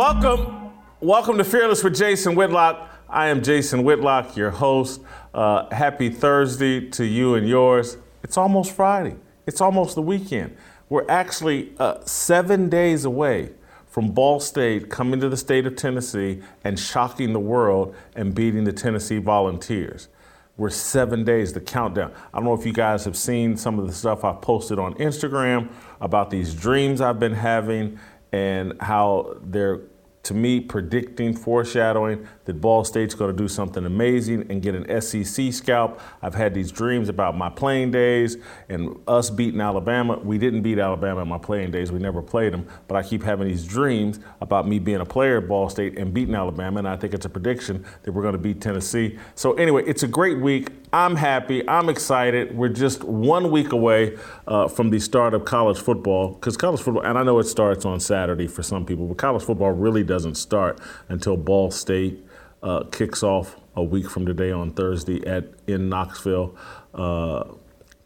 Welcome, welcome to Fearless with Jason Whitlock. I am Jason Whitlock, your host. Uh, happy Thursday to you and yours. It's almost Friday. It's almost the weekend. We're actually uh, seven days away from Ball State coming to the state of Tennessee and shocking the world and beating the Tennessee Volunteers. We're seven days, the countdown. I don't know if you guys have seen some of the stuff I posted on Instagram about these dreams I've been having and how they're to me, predicting, foreshadowing that Ball State's going to do something amazing and get an SEC scalp. I've had these dreams about my playing days and us beating Alabama. We didn't beat Alabama in my playing days. We never played them. But I keep having these dreams about me being a player at Ball State and beating Alabama. And I think it's a prediction that we're going to beat Tennessee. So, anyway, it's a great week. I'm happy. I'm excited. We're just one week away uh, from the start of college football because college football, and I know it starts on Saturday for some people, but college football really doesn't start until Ball State uh, kicks off a week from today on Thursday at in Knoxville. Uh,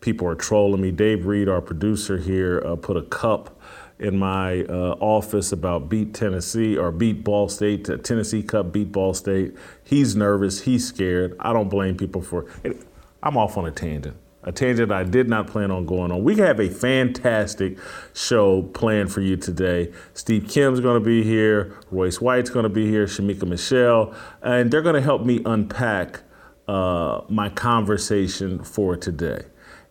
people are trolling me. Dave Reed, our producer here, uh, put a cup in my uh, office about beat Tennessee or beat Ball State. Tennessee Cup beat Ball State. He's nervous. He's scared. I don't blame people for it. I'm off on a tangent. A tangent I did not plan on going on. We have a fantastic show planned for you today. Steve Kim's going to be here. Royce White's going to be here. Shemeka Michelle. And they're going to help me unpack uh, my conversation for today.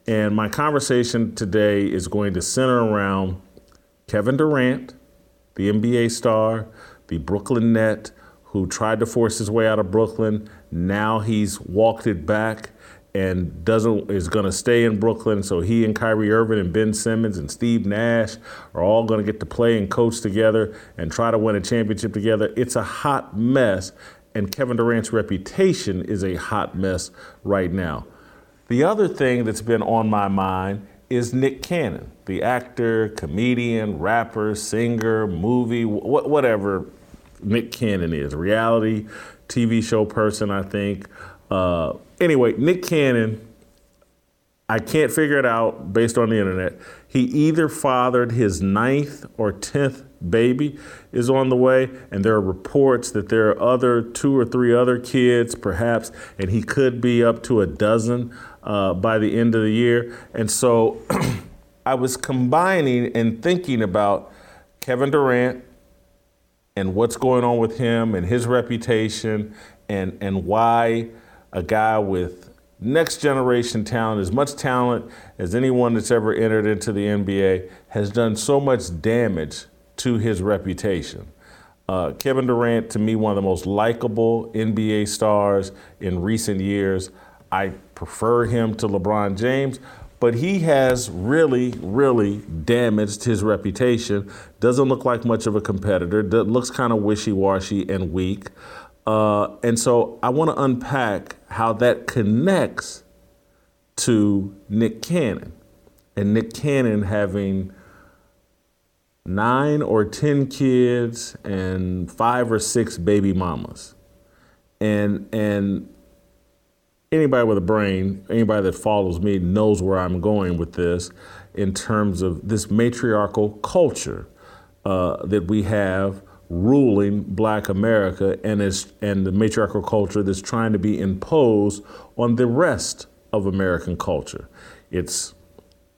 And my conversation today is going to center around Kevin Durant, the NBA star, the Brooklyn net, who tried to force his way out of Brooklyn. Now he's walked it back and doesn't is going to stay in Brooklyn. So he and Kyrie Irving and Ben Simmons and Steve Nash are all going to get to play and coach together and try to win a championship together. It's a hot mess, and Kevin Durant's reputation is a hot mess right now. The other thing that's been on my mind is Nick Cannon, the actor, comedian, rapper, singer, movie, wh- whatever Nick Cannon is, reality TV show person, I think. Uh, anyway, Nick Cannon, I can't figure it out based on the internet. He either fathered his ninth or tenth baby is on the way, and there are reports that there are other two or three other kids, perhaps, and he could be up to a dozen uh, by the end of the year. And so I was combining and thinking about Kevin Durant and what's going on with him and his reputation and, and why a guy with next generation talent, as much talent as anyone that's ever entered into the NBA, has done so much damage to his reputation. Uh, Kevin Durant, to me, one of the most likable NBA stars in recent years. I prefer him to LeBron James, but he has really, really damaged his reputation. Doesn't look like much of a competitor. Looks kind of wishy-washy and weak. Uh, and so I want to unpack how that connects to Nick Cannon and Nick Cannon having nine or 10 kids and five or six baby mamas. And, and anybody with a brain, anybody that follows me knows where I'm going with this in terms of this matriarchal culture uh, that we have ruling black America and, is, and the matriarchal culture that's trying to be imposed on the rest of American culture. It's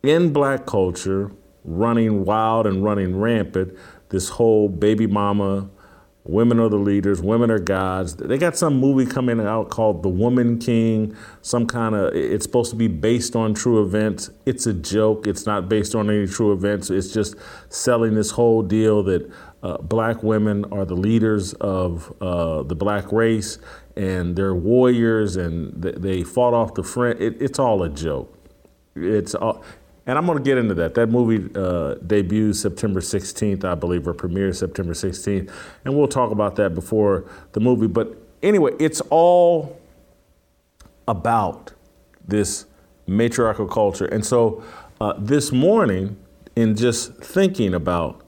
in black culture running wild and running rampant, this whole baby mama, women are the leaders, women are gods. They got some movie coming out called The Woman King, some kind of, it's supposed to be based on true events. It's a joke. It's not based on any true events. It's just selling this whole deal that uh, black women are the leaders of uh, the black race and they're warriors and th- they fought off the French. It, it's all a joke. It's all, and I'm going to get into that. That movie uh, debuts September 16th, I believe, or premieres September 16th, and we'll talk about that before the movie. But anyway, it's all about this matriarchal culture. And so uh, this morning, in just thinking about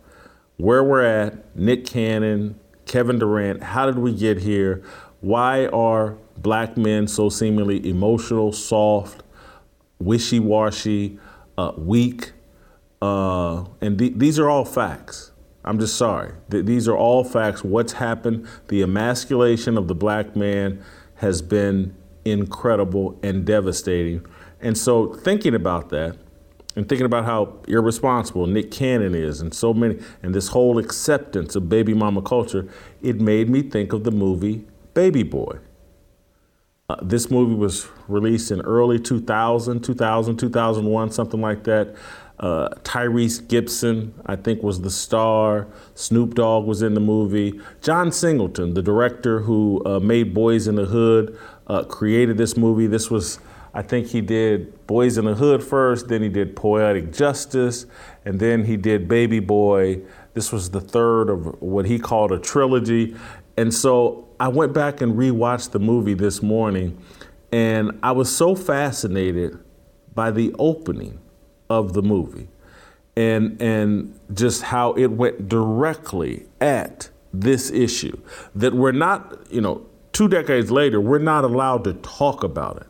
where we're at, Nick Cannon, Kevin Durant, how did we get here? Why are black men so seemingly emotional, soft, wishy washy, uh, weak? Uh, and th- these are all facts. I'm just sorry. Th- these are all facts. What's happened, the emasculation of the black man has been incredible and devastating. And so, thinking about that, and thinking about how irresponsible Nick Cannon is, and so many, and this whole acceptance of baby mama culture, it made me think of the movie Baby Boy. Uh, this movie was released in early 2000, 2000, 2001, something like that. Uh, Tyrese Gibson, I think, was the star. Snoop Dogg was in the movie. John Singleton, the director who uh, made Boys in the Hood, uh, created this movie. This was, I think, he did Boys in the Hood first, then he did Poetic Justice, and then he did Baby Boy. This was the third of what he called a trilogy. And so I went back and rewatched the movie this morning, and I was so fascinated by the opening of the movie and and just how it went directly at this issue that we're not, you know, two decades later, we're not allowed to talk about it.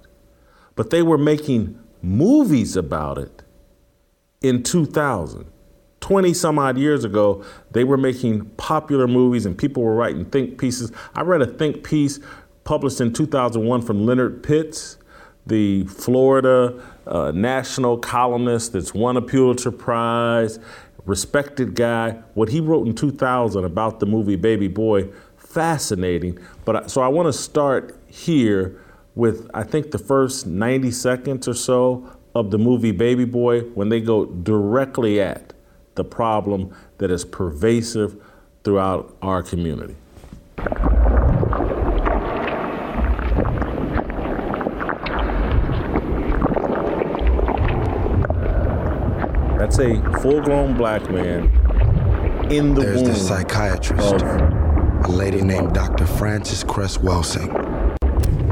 But they were making movies about it in 2000. 20 some odd years ago, they were making popular movies and people were writing think pieces. I read a think piece published in 2001 from Leonard Pitts, the Florida uh, national columnist that's won a Pulitzer Prize, respected guy. What he wrote in 2000 about the movie Baby Boy, fascinating. But so I want to start here with I think the first 90 seconds or so of the movie Baby Boy when they go directly at the problem that is pervasive throughout our community. That's a full-grown black man in the There's womb this psychiatrist, of a lady named Dr. Frances Cress Welsing.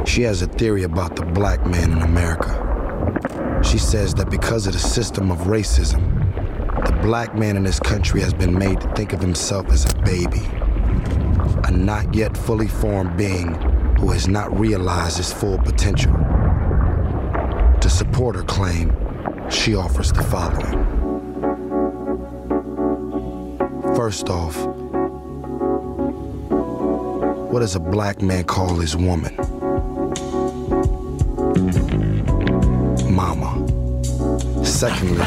She has a theory about the black man in America. She says that because of the system of racism, the black man in this country has been made to think of himself as a baby, a not yet fully formed being who has not realized his full potential. To support her claim, she offers the following. First off, what does a black man call his woman? Mama. Secondly,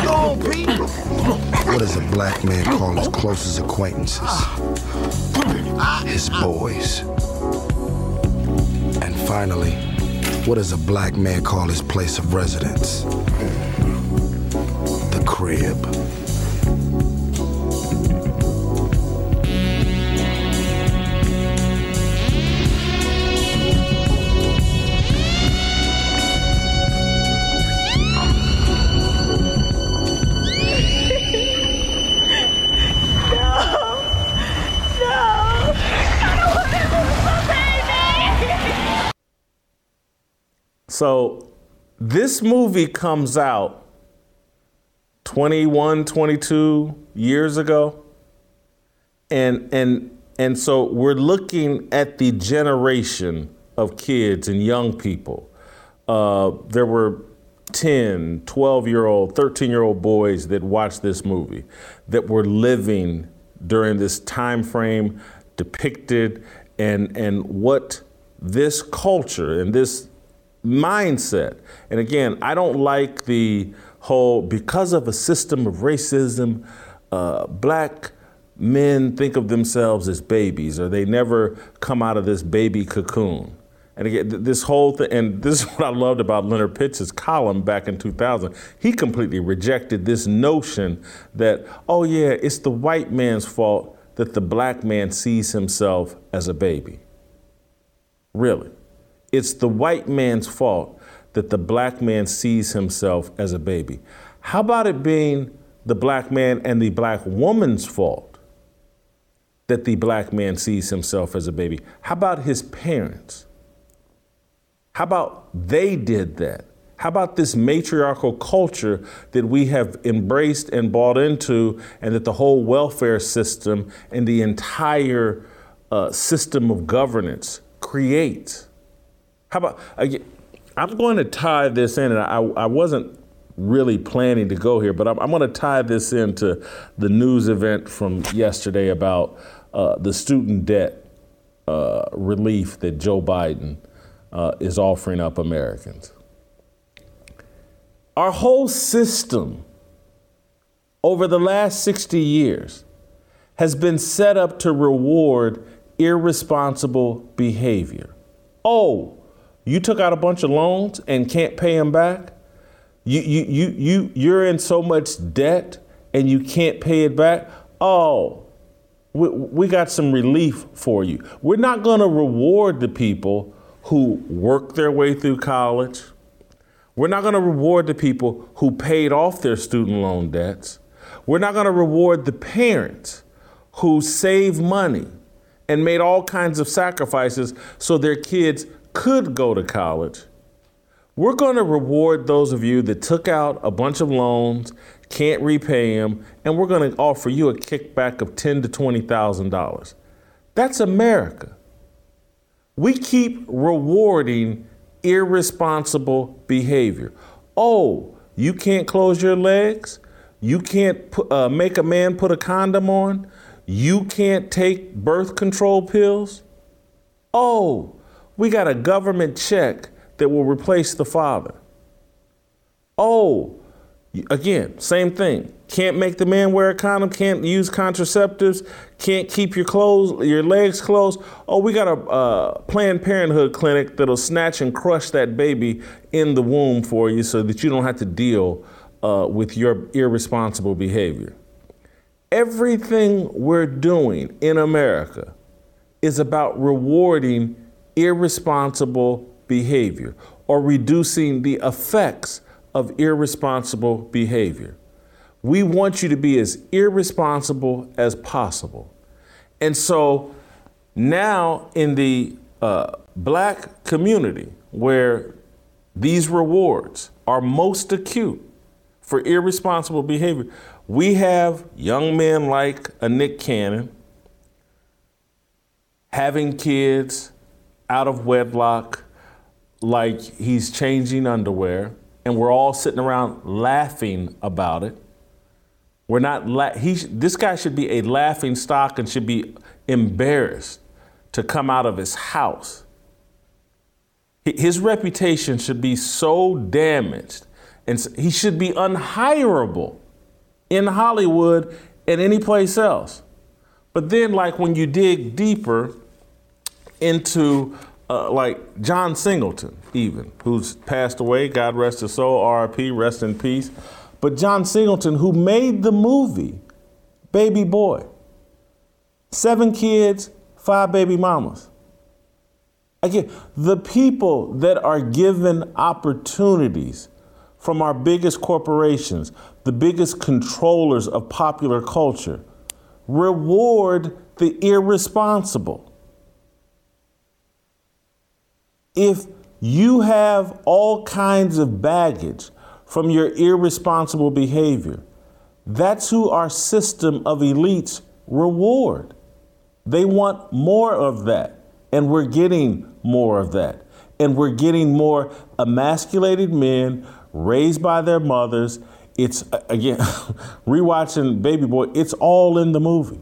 what does a black man call his closest acquaintances? His boys. And finally, what does a black man call his place of residence? The crib. So this movie comes out 21, 22 years ago. And and and so we're looking at the generation of kids and young people. Uh, there were 10, 12 year old, 13 year old boys that watched this movie that were living during this time frame depicted and and what this culture and this mindset. And again, I don't like the whole because of a system of racism, uh, black men think of themselves as babies or they never come out of this baby cocoon. And again, this whole thing, and this is what I loved about Leonard Pitts' column back in 2000. He completely rejected this notion that, oh yeah, it's the white man's fault that the black man sees himself as a baby. Really. It's the white man's fault that the black man sees himself as a baby. How about it being the black man and the black woman's fault that the black man sees himself as a baby? How about his parents? How about they did that? How about this matriarchal culture that we have embraced and bought into, and that the whole welfare system and the entire uh, system of governance creates? How about, I'm going to tie this in, and I, I wasn't really planning to go here, but I'm, I'm going to tie this into the news event from yesterday about uh, the student debt uh, relief that Joe Biden uh, is offering up Americans. Our whole system over the last 60 years has been set up to reward irresponsible behavior. Oh, you took out a bunch of loans and can't pay them back? You, you, you, you, you're in so much debt and you can't pay it back? Oh, we, we got some relief for you. We're not going to reward the people who worked their way through college. We're not going to reward the people who paid off their student loan debts. We're not going to reward the parents who saved money and made all kinds of sacrifices so their kids could go to college. We're going to reward those of you that took out a bunch of loans, can't repay them, and we're going to offer you a kickback of ten to twenty thousand dollars. That's America. We keep rewarding irresponsible behavior. Oh, you can't close your legs? You can't uh, make a man put a condom on? You can't take birth control pills? Oh, we got a government check that will replace the father. Oh, again, same thing. Can't make the man wear a condom, can't use contraceptives, can't keep your clothes, your legs closed. Oh, we got a uh, Planned Parenthood clinic that'll snatch and crush that baby in the womb for you so that you don't have to deal uh, with your irresponsible behavior. Everything we're doing in America is about rewarding irresponsible behavior or reducing the effects of irresponsible behavior. We want you to be as irresponsible as possible. And so now, in the uh, black community, where these rewards are most acute for irresponsible behavior, we have young men like a Nick Cannon having kids out of wedlock, like he's changing underwear, and we're all sitting around laughing about it. We're not. La- he. This guy should be a laughing stock and should be embarrassed to come out of his house. His reputation should be so damaged, and he should be unhireable in Hollywood and any place else. But then, like when you dig deeper into uh, like John Singleton, even who's passed away, God rest his soul, RIP, rest in peace. But John Singleton, who made the movie Baby Boy, seven kids, five baby mamas. Again, the people that are given opportunities from our biggest corporations, the biggest controllers of popular culture, reward the irresponsible. If you have all kinds of baggage from your irresponsible behavior, that's who our system of elites reward. They want more of that, and we're getting more of that. And we're getting more emasculated men raised by their mothers. It's, again, rewatching Baby Boy, it's all in the movie.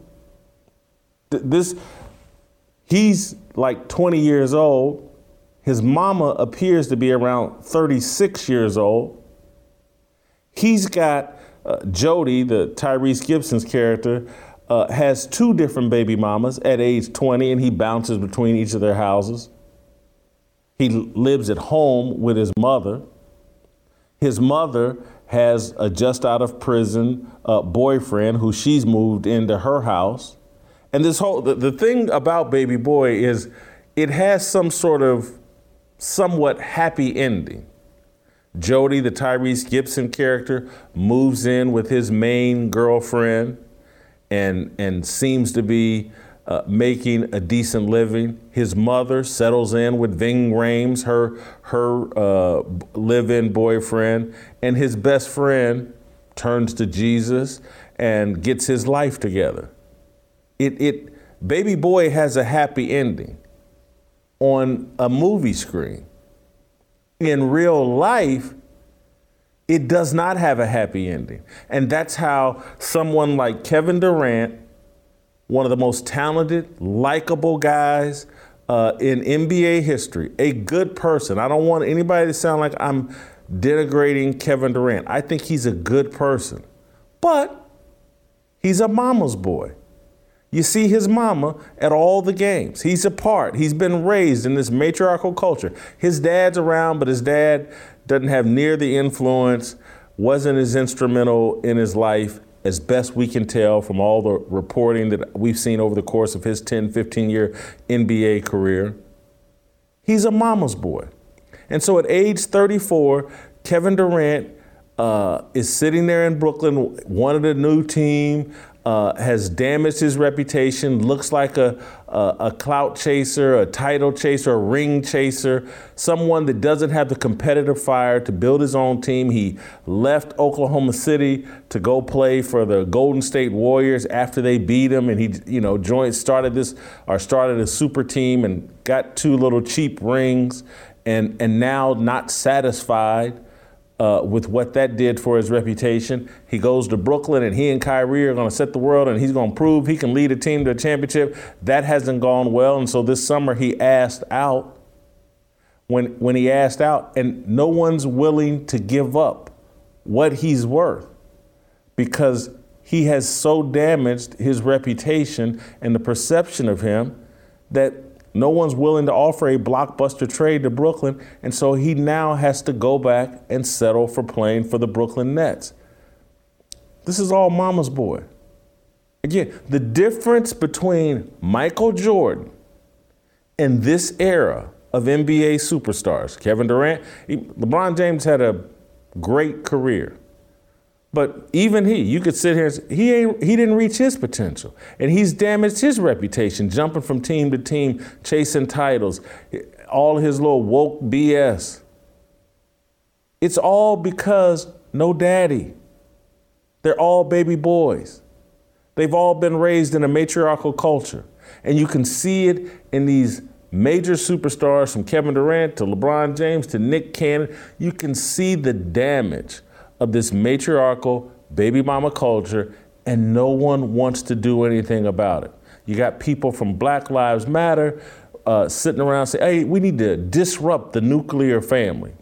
This, he's like 20 years old. His mama appears to be around 36 years old. He's got uh, Jody, the Tyrese Gibson's character, uh, has two different baby mamas at age 20, and he bounces between each of their houses. He lives at home with his mother. His mother has a just out of prison uh, boyfriend who she's moved into her house. And this whole the, the thing about Baby Boy is it has some sort of somewhat happy ending. Jody, the Tyrese Gibson character, moves in with his main girlfriend and and seems to be uh, making a decent living. His mother settles in with Ving Rhames, her her uh, live-in boyfriend, and his best friend turns to Jesus and gets his life together. It it Baby Boy has a happy ending on a movie screen. In real life, it does not have a happy ending. And that's how someone like Kevin Durant one of the most talented, likable guys uh, in NBA history, a good person. I don't want anybody to sound like I'm denigrating Kevin Durant. I think he's a good person, but he's a mama's boy. You see his mama at all the games. He's a part. He's been raised in this matriarchal culture. His dad's around, but his dad doesn't have near the influence, wasn't as instrumental in his life as best we can tell from all the reporting that we've seen over the course of his 10, 15 year NBA career, he's a mama's boy. And so at age 34, Kevin Durant uh, is sitting there in Brooklyn, wanted a new team, uh, has damaged his reputation, looks like a, a, a, clout chaser, a title chaser, a ring chaser, someone that doesn't have the competitive fire to build his own team. He left Oklahoma City to go play for the Golden State Warriors after they beat him, and he, you know, joined, started this or started a super team and got two little cheap rings, and and now not satisfied uh, with what that did for his reputation. He goes to Brooklyn and he and Kyrie are going to set the world and he's going to prove he can lead a team to a championship. That hasn't gone well. And so this summer he asked out. When, when he asked out, and no one's willing to give up what he's worth because he has so damaged his reputation and the perception of him that no one's willing to offer a blockbuster trade to Brooklyn, and so he now has to go back and settle for playing for the Brooklyn Nets. This is all mama's boy. Again, the difference between Michael Jordan and this era of NBA superstars, Kevin Durant, LeBron James had a great career. But even he, you could sit here say, he ain't he didn't reach his potential. And he's damaged his reputation, jumping from team to team, chasing titles, all his little woke BS. It's all because no daddy. They're all baby boys. They've all been raised in a matriarchal culture. And you can see it in these major superstars from Kevin Durant to LeBron James to Nick Cannon. You can see the damage of this matriarchal baby mama culture, and no one wants to do anything about it. You got people from Black Lives Matter uh, sitting around saying, hey, we need to disrupt the nuclear family.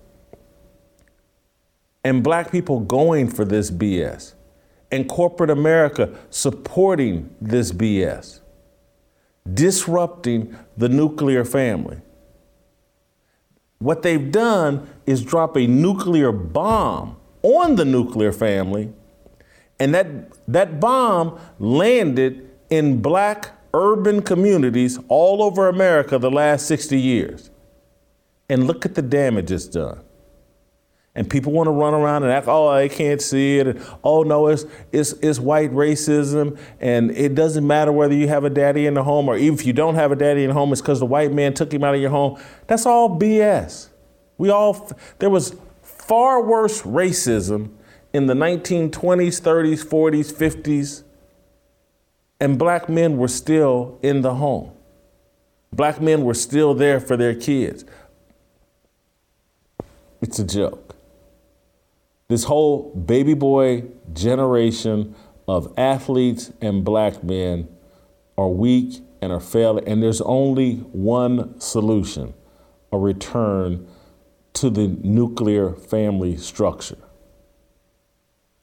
And black people going for this BS. And corporate America supporting this BS. Disrupting the nuclear family. What they've done is drop a nuclear bomb on the nuclear family, and that, that bomb landed in black urban communities all over America the last 60 years. And look at the damage it's done. And people want to run around and act, oh, I can't see it. And, oh, no, it's, it's, it's white racism. And it doesn't matter whether you have a daddy in the home or even if you don't have a daddy in the home, it's because the white man took him out of your home. That's all BS. We all, there was far worse racism in the 1920s, 30s, 40s, 50s, and black men were still in the home. Black men were still there for their kids. It's a joke. This whole baby boy generation of athletes and black men are weak and are failing, and there's only one solution a return to the nuclear family structure.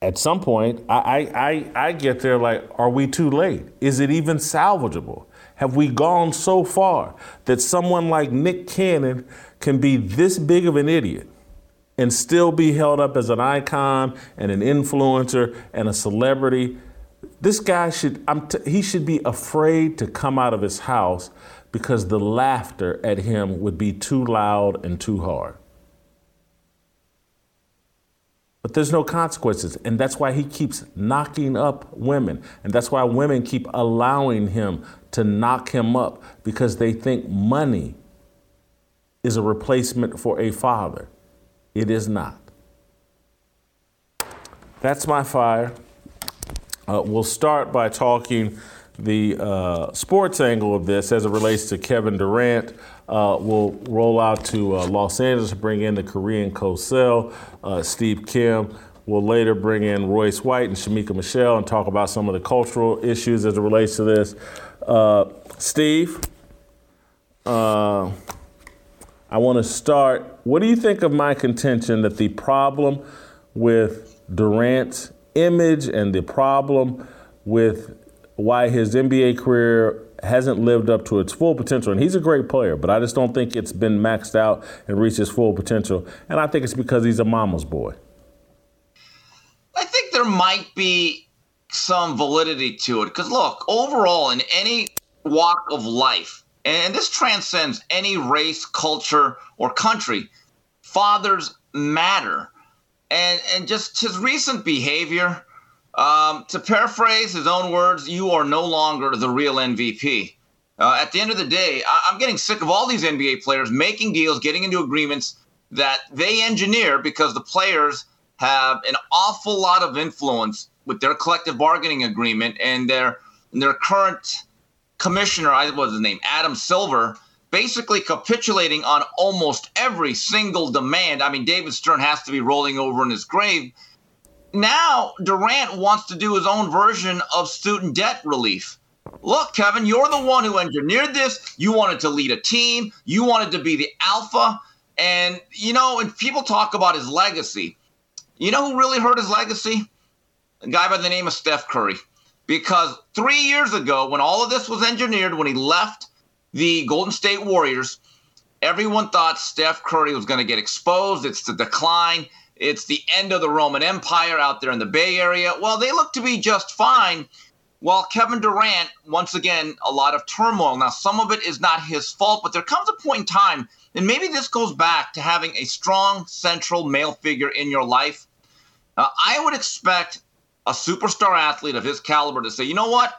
At some point, I, I, I, get there like, are we too late? Is it even salvageable? Have we gone so far that someone like Nick Cannon can be this big of an idiot and still be held up as an icon and an influencer and a celebrity This guy should t- he should be afraid to come out of his house because the laughter at him would be too loud and too hard. But there's no consequences. And that's why he keeps knocking up women. And that's why women keep allowing him to knock him up because they think money is a replacement for a father. It is not. That's my fire. Uh, we'll start by talking the uh, sports angle of this as it relates to Kevin Durant. Uh, we'll roll out to uh, Los Angeles to bring in the Korean Cosell, uh, Steve Kim. We'll later bring in Royce White and Shemeka Michelle and talk about some of the cultural issues as it relates to this. Uh, Steve, uh, I want to start. What do you think of my contention that the problem with Durant's image and the problem with why his NBA career hasn't lived up to its full potential. And he's a great player, but I just don't think it's been maxed out and reached its full potential. And I think it's because he's a mama's boy. I think there might be some validity to it. Because look, overall, in any walk of life, and this transcends any race, culture, or country, fathers matter. And, and just his recent behavior, um, to paraphrase his own words, you are no longer the real MVP. Uh, at the end of the day, I- I'm getting sick of all these NBA players making deals, getting into agreements that they engineer because the players have an awful lot of influence with their collective bargaining agreement and their and their current commissioner, I was his name, Adam Silver, basically capitulating on almost every single demand. I mean, David Stern has to be rolling over in his grave now Durant wants to do his own version of student debt relief. Look, Kevin, you're the one who engineered this. You wanted to lead a team. You wanted to be the alpha. And, you know, when people talk about his legacy, you know who really hurt his legacy? A guy by the name of Steph Curry. Because three years ago, when all of this was engineered, when he left the Golden State Warriors, everyone thought Steph Curry was going to get exposed. It's the decline. It's the end of the Roman Empire out there in the Bay Area. Well, they look to be just fine. While Kevin Durant, once again, a lot of turmoil. Now, some of it is not his fault, but there comes a point in time, and maybe this goes back to having a strong central male figure in your life. I would expect a superstar athlete of his caliber to say, you know what?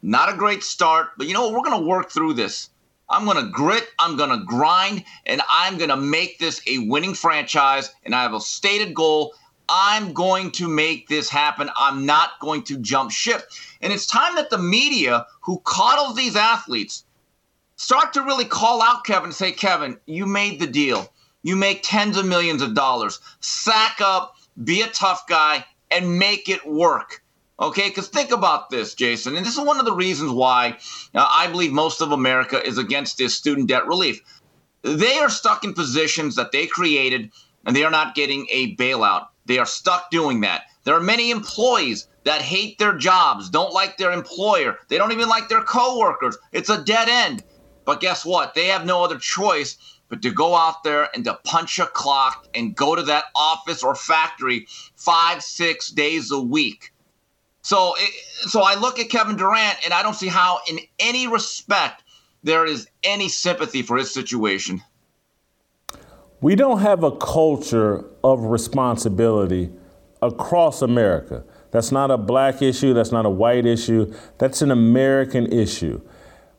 Not a great start, but you know what? We're going to work through this. I'm going to grit, I'm going to grind, and I'm going to make this a winning franchise. And I have a stated goal. I'm going to make this happen. I'm not going to jump ship. And it's time that the media who coddles these athletes start to really call out Kevin and say, Kevin, you made the deal. You make tens of millions of dollars. Sack up, be a tough guy, and make it work. Okay, because think about this, Jason, and this is one of the reasons why uh, I believe most of America is against this student debt relief. They are stuck in positions that they created, and they are not getting a bailout. They are stuck doing that. There are many employees that hate their jobs, don't like their employer, they don't even like their coworkers. It's a dead end. But guess what? They have no other choice but to go out there and to punch a clock and go to that office or factory five, six days a week so, so I look at Kevin Durant and I don't see how, in any respect, there is any sympathy for his situation. We don't have a culture of responsibility across America. That's not a black issue. That's not a white issue. That's an American issue.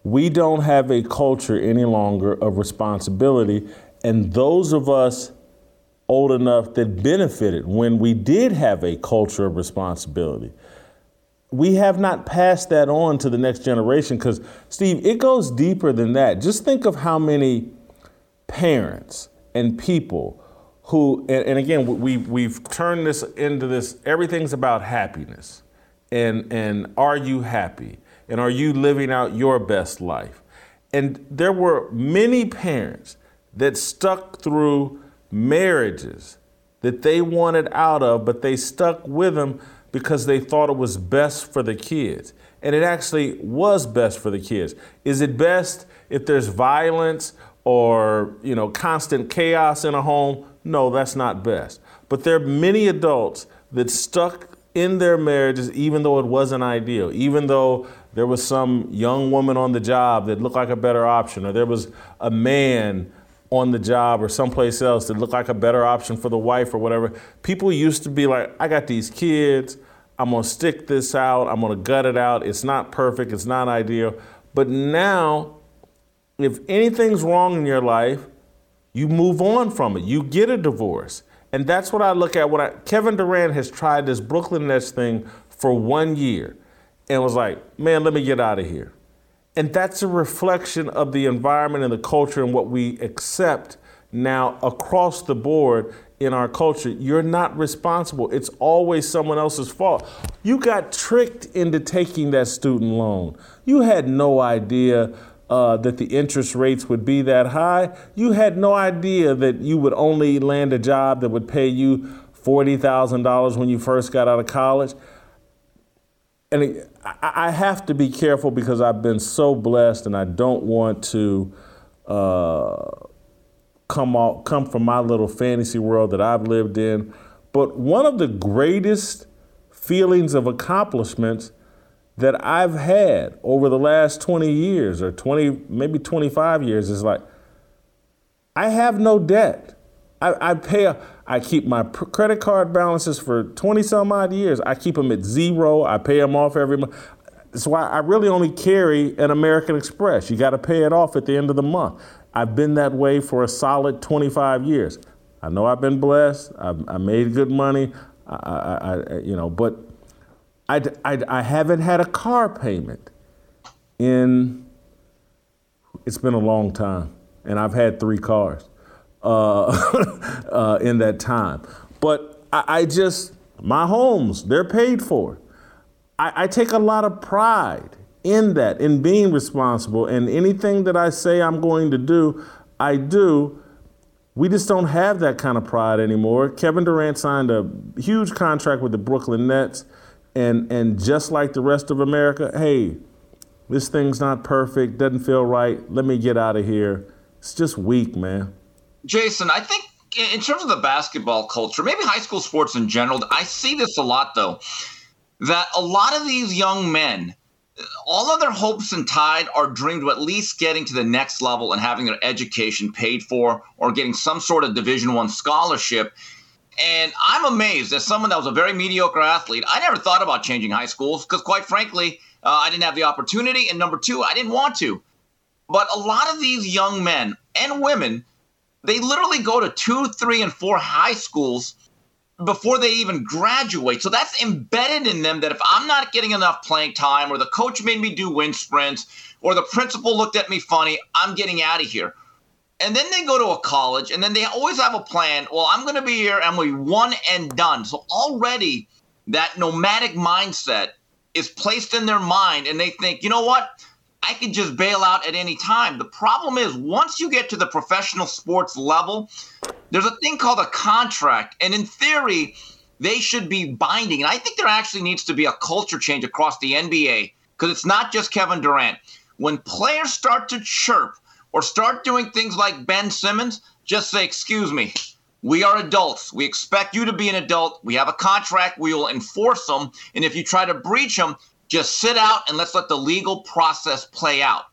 We don't have a culture any longer of responsibility. And those of us old enough that benefited when we did have a culture of responsibility we have not passed that on to the next generation because, Steve, it goes deeper than that. Just think of how many parents and people who, and, and again, we, we've turned this into this everything's about happiness. And, and are you happy? And are you living out your best life? And there were many parents that stuck through marriages that they wanted out of, but they stuck with them because they thought it was best for the kids. And it actually was best for the kids. Is it best if there's violence or, you know, constant chaos in a home? No, that's not best. But there are many adults that stuck in their marriages, even though it wasn't ideal, even though there was some young woman on the job that looked like a better option, or there was a man on the job or someplace else that looked like a better option for the wife or whatever. People used to be like, I got these kids, I'm gonna stick this out, I'm gonna gut it out. It's not perfect, it's not ideal. But now, if anything's wrong in your life, you move on from it. You get a divorce. And that's what I look at when I, Kevin Durant has tried this Brooklyn Nets thing for one year and was like, man, let me get out of here. And that's a reflection of the environment and the culture and what we accept now across the board in our culture. You're not responsible. It's always someone else's fault. You got tricked into taking that student loan. You had no idea uh, that the interest rates would be that high. You had no idea that you would only land a job that would pay you $40,000 when you first got out of college. And I have to be careful because I've been so blessed and I don't want to uh, come, out, come from my little fantasy world that I've lived in. But one of the greatest feelings of accomplishments that I've had over the last 20 years or 20, maybe 25 years is like, I have no debt. I, I pay, a, I keep my credit card balances for 20 some odd years. I keep them at zero. I pay them off every month. That's why I really only carry an American Express. You got to pay it off at the end of the month. I've been that way for a solid 25 years. I know I've been blessed. I've, I made good money. I, I, I, you know, but I, I, I haven't had a car payment in, it's been a long time. And I've had three cars uh, uh, in that time. But I, I, just, my homes, they're paid for. I, I take a lot of pride in that, in being responsible. And anything that I say I'm going to do, I do. We just don't have that kind of pride anymore. Kevin Durant signed a huge contract with the Brooklyn Nets and and just like the rest of America, hey, this thing's not perfect, doesn't feel right. Let me get out of here. It's just weak, man. Jason, I think in terms of the basketball culture, maybe high school sports in general, I see this a lot though. That a lot of these young men, all of their hopes and tide are dreamed of at least getting to the next level and having their education paid for or getting some sort of division one scholarship and I'm amazed as someone that was a very mediocre athlete. I never thought about changing high schools because, quite frankly, uh, I didn't have the opportunity. And number two, I didn't want to. But a lot of these young men and women, they literally go to two, three, and four high schools before they even graduate. So that's embedded in them that if I'm not getting enough playing time, or the coach made me do wind sprints, or the principal looked at me funny, I'm getting out of here. And then they go to a college and then they always have a plan. Well i'm going to be here and we one and done. So already that nomadic mindset is placed in their mind and they think you know what i could just bail out at any time the problem is once you get to the professional sports level there's a thing called a contract and in theory they should be binding and i think there actually needs to be a culture change across the nba because it's not just kevin durant when players start to chirp or start doing things like Ben Simmons, just say, Excuse me, we are adults. We expect you to be an adult. We have a contract. We will enforce them. And if you try to breach them, just sit out and let's let the legal process play out.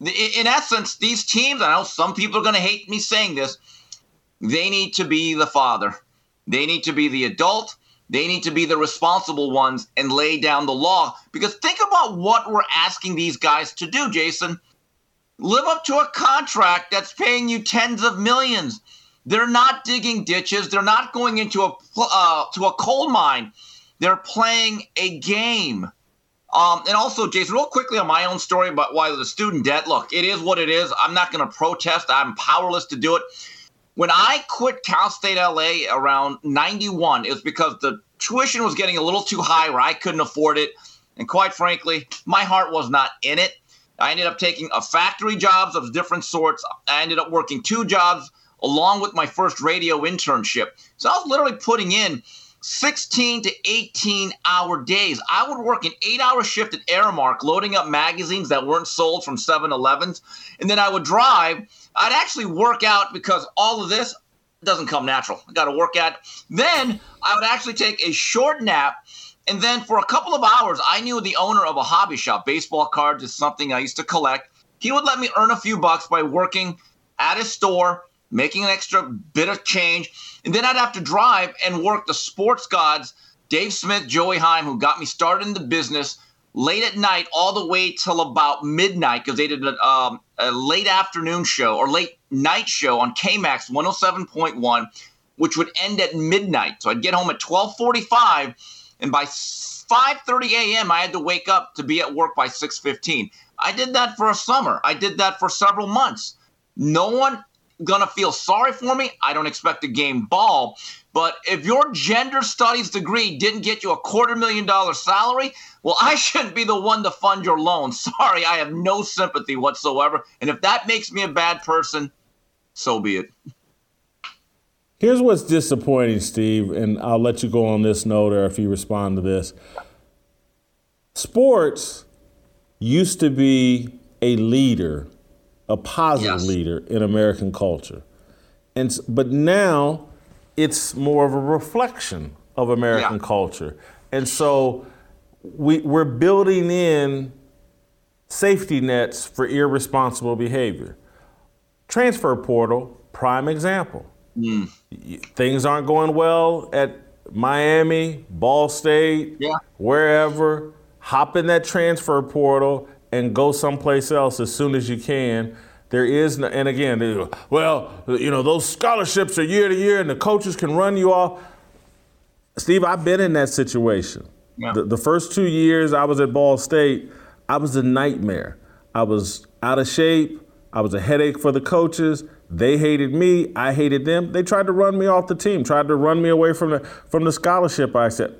In essence, these teams, I know some people are going to hate me saying this, they need to be the father. They need to be the adult. They need to be the responsible ones and lay down the law. Because think about what we're asking these guys to do, Jason live up to a contract that's paying you tens of millions. They're not digging ditches. They're not going into a uh, to a coal mine. They're playing a game. Um, and also, Jason, real quickly on my own story about why the student debt. Look, it is what it is. I'm not going to protest. I'm powerless to do it. When I quit Cal State LA around 91, it was because the tuition was getting a little too high where I couldn't afford it. And quite frankly, my heart was not in it. I ended up taking a factory jobs of different sorts. I ended up working two jobs along with my first radio internship. So I was literally putting in 16 to 18 hour days. I would work an eight hour shift at Aramark loading up magazines that weren't sold from 7 Elevens. And then I would drive. I'd actually work out because all of this, doesn't come natural. I got to work at. Then I would actually take a short nap. And then for a couple of hours, I knew the owner of a hobby shop. Baseball cards is something I used to collect. He would let me earn a few bucks by working at his store, making an extra bit of change. And then I'd have to drive and work the sports gods, Dave Smith, Joey Heim, who got me started in the business late at night, all the way till about midnight, because they did a, um, a late afternoon show or late night show on KMAX 107.1, which would end at midnight. So I'd get home at 1245, and by 5:30 a.m. I had to wake up to be at work by 6:15. I did that for a summer. I did that for several months. No one gonna feel sorry for me. I don't expect a game ball. But if your gender studies degree didn't get you a quarter million dollar salary, well, I shouldn't be the one to fund your loan. Sorry, I have no sympathy whatsoever. And if that makes me a bad person, so be it. Here's what's disappointing, Steve, and I'll let you go on this note or if you respond to this. Sports used to be a leader, a positive yes. leader in American culture. And but now it's more of a reflection of American yeah. culture. And so we, we're building in safety nets for irresponsible behavior. Transfer portal, prime example. Mm. Things aren't going well at Miami, Ball State, yeah. wherever. Hop in that transfer portal and go someplace else as soon as you can. There is, no, and again, well, you know, those scholarships are year to year and the coaches can run you off. Steve, I've been in that situation. Yeah. The, the first two years I was at Ball State, I was a nightmare. I was out of shape. I was a headache for the coaches. They hated me. I hated them. They tried to run me off the team, tried to run me away from the from the scholarship. I said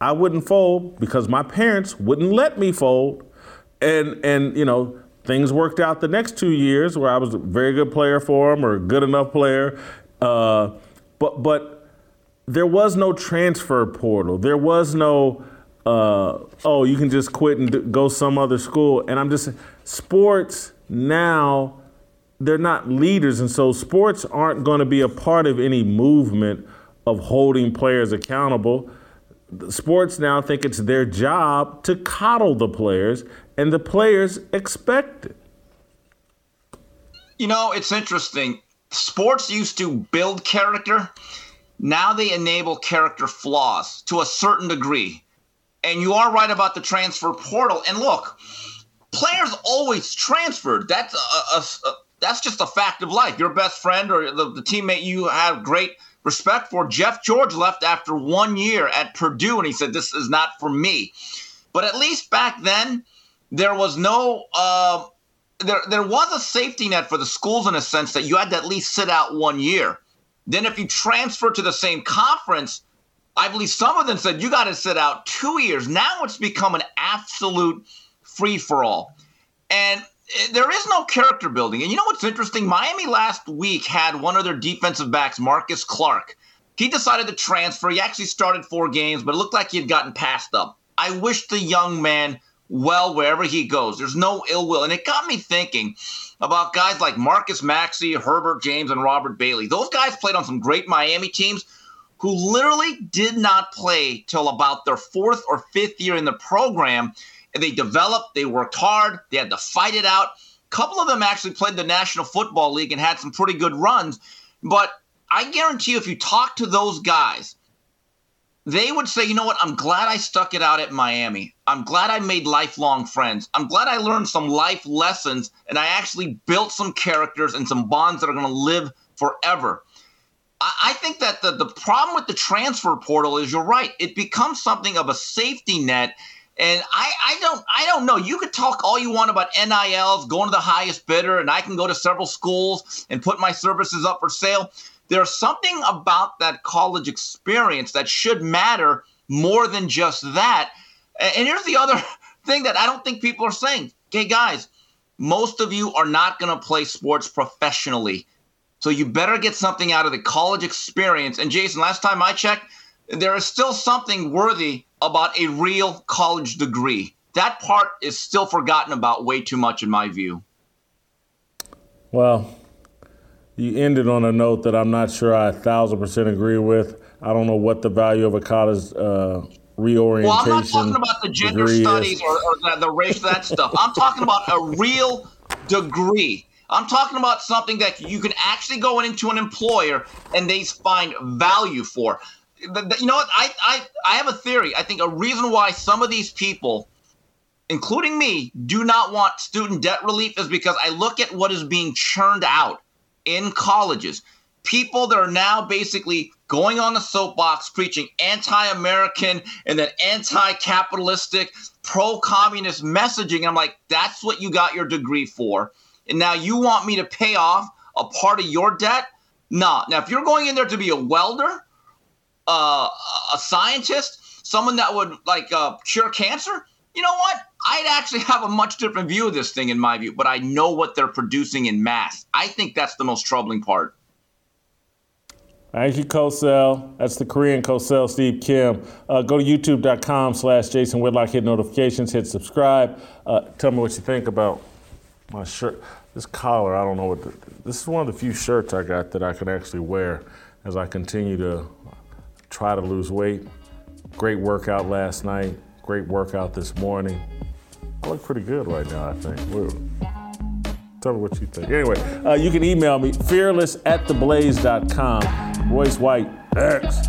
I wouldn't fold because my parents wouldn't let me fold. And and you know, things worked out the next two years where I was a very good player for them or a good enough player. Uh, but but there was no transfer portal. There was no uh, oh, you can just quit and go some other school. And I'm just sports now they're not leaders, and so sports aren't going to be a part of any movement of holding players accountable. Sports now think it's their job to coddle the players, and the players expect it. You know, it's interesting. Sports used to build character now they enable character flaws to a certain degree. And you are right about the transfer portal. And look, players always transferred. That's a, a, a that's just a fact of life. Your best friend or the, the teammate you have great respect for, Jeff George left after one year at Purdue, and he said, "This is not for me." But at least back then, there was no. Uh, there, there was a safety net for the schools in a sense that you had to at least sit out one year. Then if you transfer to the same conference, I believe some of them said you got to sit out two years. Now it's become an absolute free for all. And eh, there is no character building. And you know what's interesting? Miami last week had one of their defensive backs, Marcus Clark. He decided to transfer. He actually started four games, but it looked like he had gotten passed up. I wish the young man well wherever he goes. There's no ill will. And it got me thinking about guys like Marcus Maxey, Herbert James, and Robert Bailey. Those guys played on some great Miami teams who literally did not play till about their fourth or fifth year in the program. And they developed, they worked hard, they had to fight it out. A couple of them actually played the National Football League and had some pretty good runs. But I guarantee you, if you talk to those guys, they would say, you know what? I'm glad I stuck it out at Miami. I'm glad I made lifelong friends. I'm glad I learned some life lessons and I actually built some characters and some bonds that are going to live forever. I, think that the, the problem with the transfer portal is you're right. It becomes something of a safety net. And I, I don't I don't know. You could talk all you want about NILs, going to the highest bidder, and I can go to several schools and put my services up for sale. There's something about that college experience that should matter more than just that. And here's the other thing that I don't think people are saying. Okay, guys, most of you are not going to play sports professionally. So you better get something out of the college experience. And Jason, last time I checked, there is still something worthy about a real college degree. That part is still forgotten about way too much, in my view. Well, you ended on a note that I'm not sure I a thousand percent agree with. I don't know what the value of a college uh, reorientation. Well, I'm not talking about the gender studies or, or, the, the race, that stuff. I'm talking about a real degree. I'm talking about something that you can actually go into an employer and they find value for. You know what? I, I, I have a theory. I think a reason why some of these people, including me, do not want student debt relief is because I look at what is being churned out in colleges. People that are now basically going on the soapbox preaching anti American and then anti capitalistic, pro communist messaging. I'm like, that's what you got your degree for. And now you want me to pay off a part of your debt? Nah. Now, if you're going in there to be a welder, uh, a scientist, someone that would like uh, cure cancer, you know what? I'd actually have a much different view of this thing in my view, but I know what they're producing in mass. I think that's the most troubling part. Thank you, Cosell. That's the Korean Cosell, Steve Kim. Uh, go to youtube.com slash Jason Whitlock, hit notifications, hit subscribe. Uh, tell me what you think about my shirt. This collar, I don't know what, the, this is one of the few shirts I got that I can actually wear as I continue to try to lose weight. Great workout last night, great workout this morning. I look pretty good right now, I think. Tell me what you think. Anyway, uh, you can email me, fearless at theblaze.com. Royce White, X.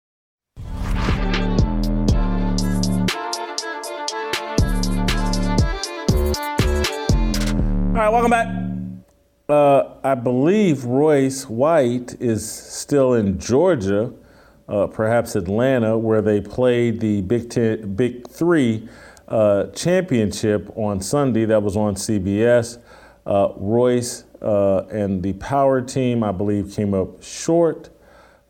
All right, welcome back. Uh, I believe Royce White is still in Georgia, uh, perhaps Atlanta, where they played the Big Ten, Big Three uh, championship on Sunday. That was on CBS. Uh, Royce uh, and the Power team, I believe, came up short.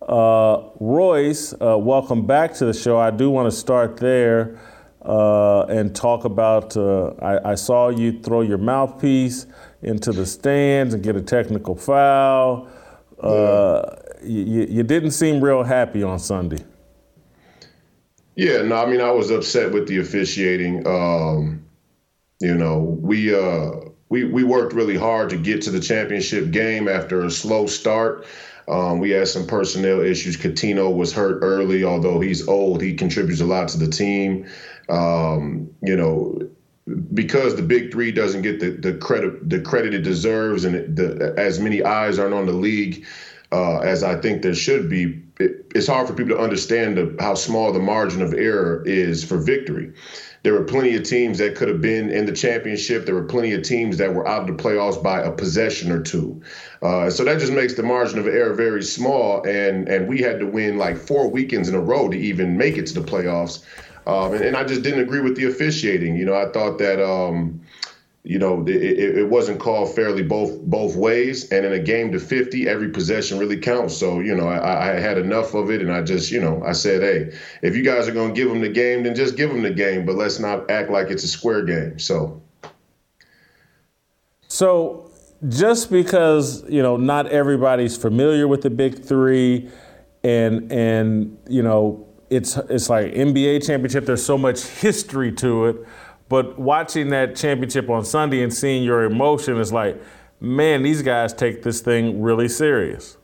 Uh, Royce, welcome back to the show. I do want to start there uh, and talk about. Uh, I, I, saw you throw your mouthpiece into the stands and get a technical foul. Uh, you, you didn't seem real happy on Sunday. Yeah, no, I mean I was upset with the officiating. Um, you know, we uh, we we worked really hard to get to the championship game after a slow start. Um, we had some personnel issues. Cuttino was hurt early, although he's old. He contributes a lot to the team. Um, you know, because the big three doesn't get the, the credit the credit it deserves, and the, as many eyes aren't on the league uh, as I think there should be. It, it's hard for people to understand the, how small the margin of error is for victory. There were plenty of teams that could have been in the championship. There were plenty of teams that were out of the playoffs by a possession or two. Uh, so that just makes the margin of error very small. And and we had to win like four weekends in a row to even make it to the playoffs. Um, and, and, I just didn't agree with the officiating. You know, I thought that, um, you know, it, it, wasn't called fairly both both ways. And in a game to 50, every possession really counts. So, you know, I, I had enough of it. And I just, you know, I said, hey, if you guys are going to give them the game, then just give them the game. But let's not act like it's a square game. So. So just because, you know, not everybody's familiar with the big three and, and, you know, it's it's like NBA championship. There's so much history to it, but watching that championship on Sunday and seeing your emotion is like, man, these guys take this thing really serious.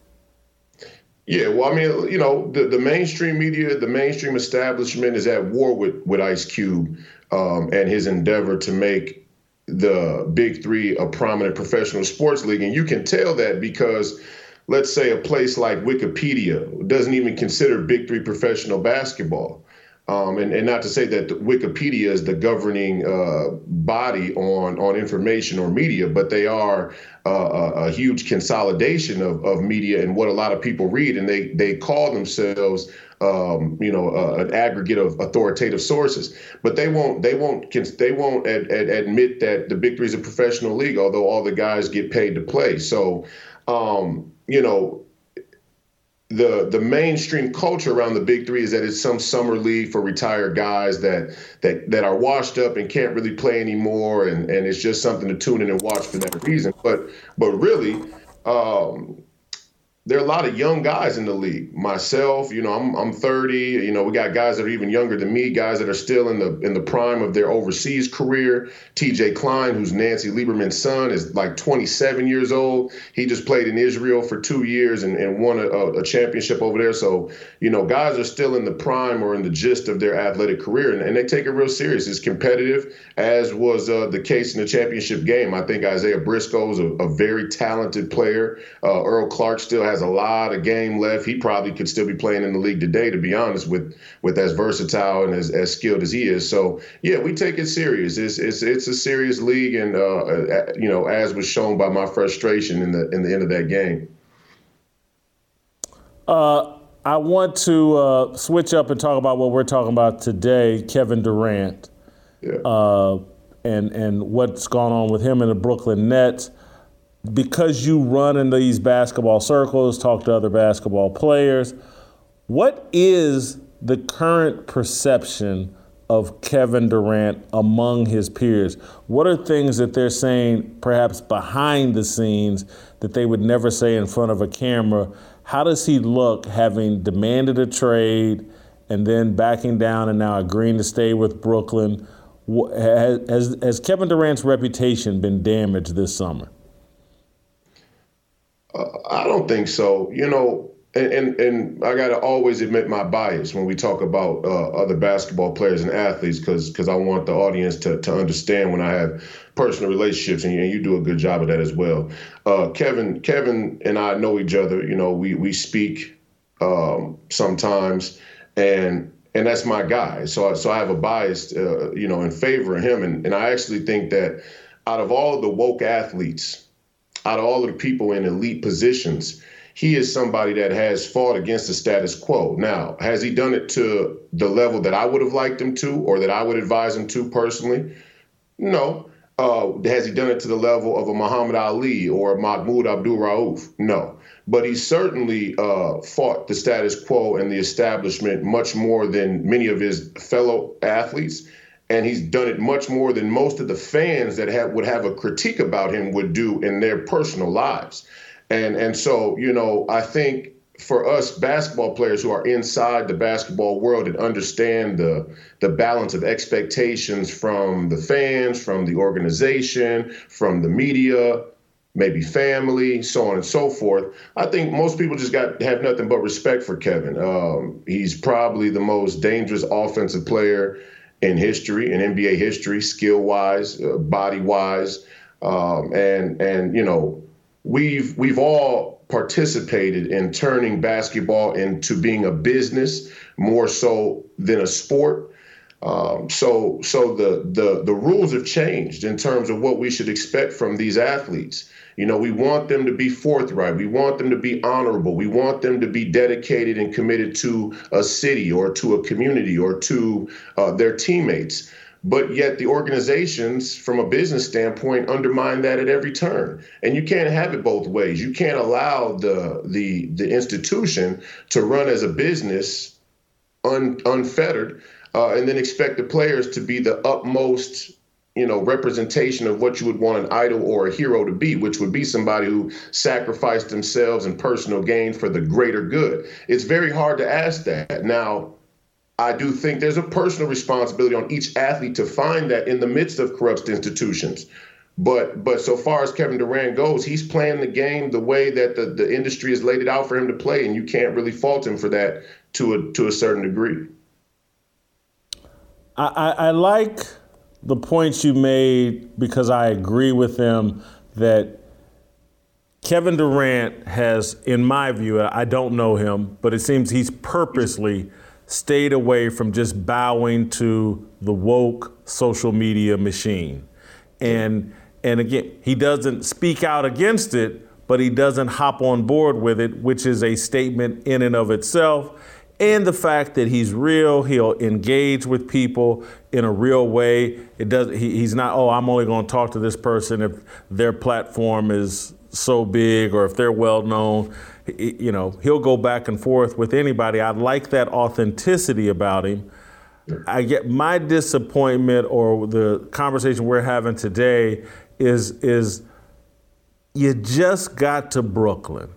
Yeah, well, I mean, you know, the, the mainstream media, the mainstream establishment is at war with with Ice Cube um, and his endeavor to make the Big Three a prominent professional sports league, and you can tell that because let's say a place like Wikipedia doesn't even consider Big Three professional basketball. Um, and, and not to say that Wikipedia is the governing uh, body on, on information or media, but they are uh, a, a, huge consolidation of, of media and what a lot of people read. And they, they call themselves, um, you know, uh, an aggregate of authoritative sources. But they won't they won't they won't ad, ad, admit that the Big Three is a professional league, although all the guys get paid to play. So, um, you know, the the mainstream culture around the big three is that it's some summer league for retired guys that that that are washed up and can't really play anymore and and it's just something to tune in and watch for that reason. But but really um, there are a lot of young guys in the league. Myself, you know, I'm I'm 30. You know, we got guys that are even younger than me, guys that are still in the in the prime of their overseas career. T.J. Cline, who's Nancy Lieberman's son, is like 27 years old. He just played in Israel for two years and, and won a, a championship over there. So, you know, guys are still in the prime or in the gist of their athletic career, and, and they take it real serious. It's competitive, as was uh, the case in the championship game. I think Isaiah Briscoe is a, a very talented player. Uh, Earl Clark still has has a lot of game left. He probably could still be playing in the league today, to be honest, with with as versatile and as, as skilled as he is. So yeah, we take it serious. It's it's it's a serious league, and uh, uh, you know, as was shown by my frustration in the in the end of that game. Uh, I want to uh, switch up and talk about what we're talking about today, Kevin Durant. Yeah. Uh, and and what's gone on with him in the Brooklyn Nets because you run in these basketball circles, talk to other basketball players, what is the current perception of Kevin Durant among his peers? What are things that they're saying perhaps behind the scenes that they would never say in front of a camera? How does he look having demanded a trade and then backing down and now agreeing to stay with Brooklyn? Has, has Kevin Durant's reputation been damaged this summer? Uh, I don't think so. You know, and and, and I got to always admit my bias when we talk about uh, other basketball players and athletes, because because I want the audience to to understand when I have personal relationships, and you, and you do a good job of that as well. Uh, Kevin Kevin and I know each other. You know, we we speak um, sometimes, and and that's my guy. So so I have a bias, uh, you know, in favor of him, and and I actually think that out of all the woke athletes out of all of the people in elite positions, he is somebody that has fought against the status quo. Now, has he done it to the level that I would have liked him to or that I would advise him to personally? No. Uh, has he done it to the level of a Muhammad Ali or a Mahmoud Abdul Rauf? No. But he certainly uh, fought the status quo and the establishment much more than many of his fellow athletes and he's done it much more than most of the fans that have, would have a critique about him would do in their personal lives. And and so, you know, I think for us basketball players who are inside the basketball world and understand the the balance of expectations from the fans, from the organization, from the media, maybe family, so on and so forth. I think most people just got have nothing but respect for Kevin. Um, he's probably the most dangerous offensive player in history, in NBA history, skill wise, uh, body wise, um, and and you know we've we've all participated in turning basketball into being a business more so than a sport. Um, so so the the the rules have changed in terms of what we should expect from these athletes. You know, we want them to be forthright. We want them to be honorable. We want them to be dedicated and committed to a city or to a community or to uh, their teammates. But yet, the organizations, from a business standpoint, undermine that at every turn. And you can't have it both ways. You can't allow the the the institution to run as a business un, unfettered, uh, and then expect the players to be the utmost you know, representation of what you would want an idol or a hero to be, which would be somebody who sacrificed themselves and personal gain for the greater good. It's very hard to ask that. Now, I do think there's a personal responsibility on each athlete to find that in the midst of corrupt institutions. But but so far as Kevin Durant goes, he's playing the game the way that the, the industry has laid it out for him to play, and you can't really fault him for that to a to a certain degree. I, I, I like the points you made because I agree with them that Kevin Durant has, in my view, I don't know him, but it seems he's purposely stayed away from just bowing to the woke social media machine. And and again, he doesn't speak out against it, but he doesn't hop on board with it, which is a statement in and of itself. And the fact that he's real, he'll engage with people in a real way. It does. He, he's not. Oh, I'm only going to talk to this person if their platform is so big or if they're well known. You know, he'll go back and forth with anybody. I like that authenticity about him. I get my disappointment or the conversation we're having today is is you just got to Brooklyn.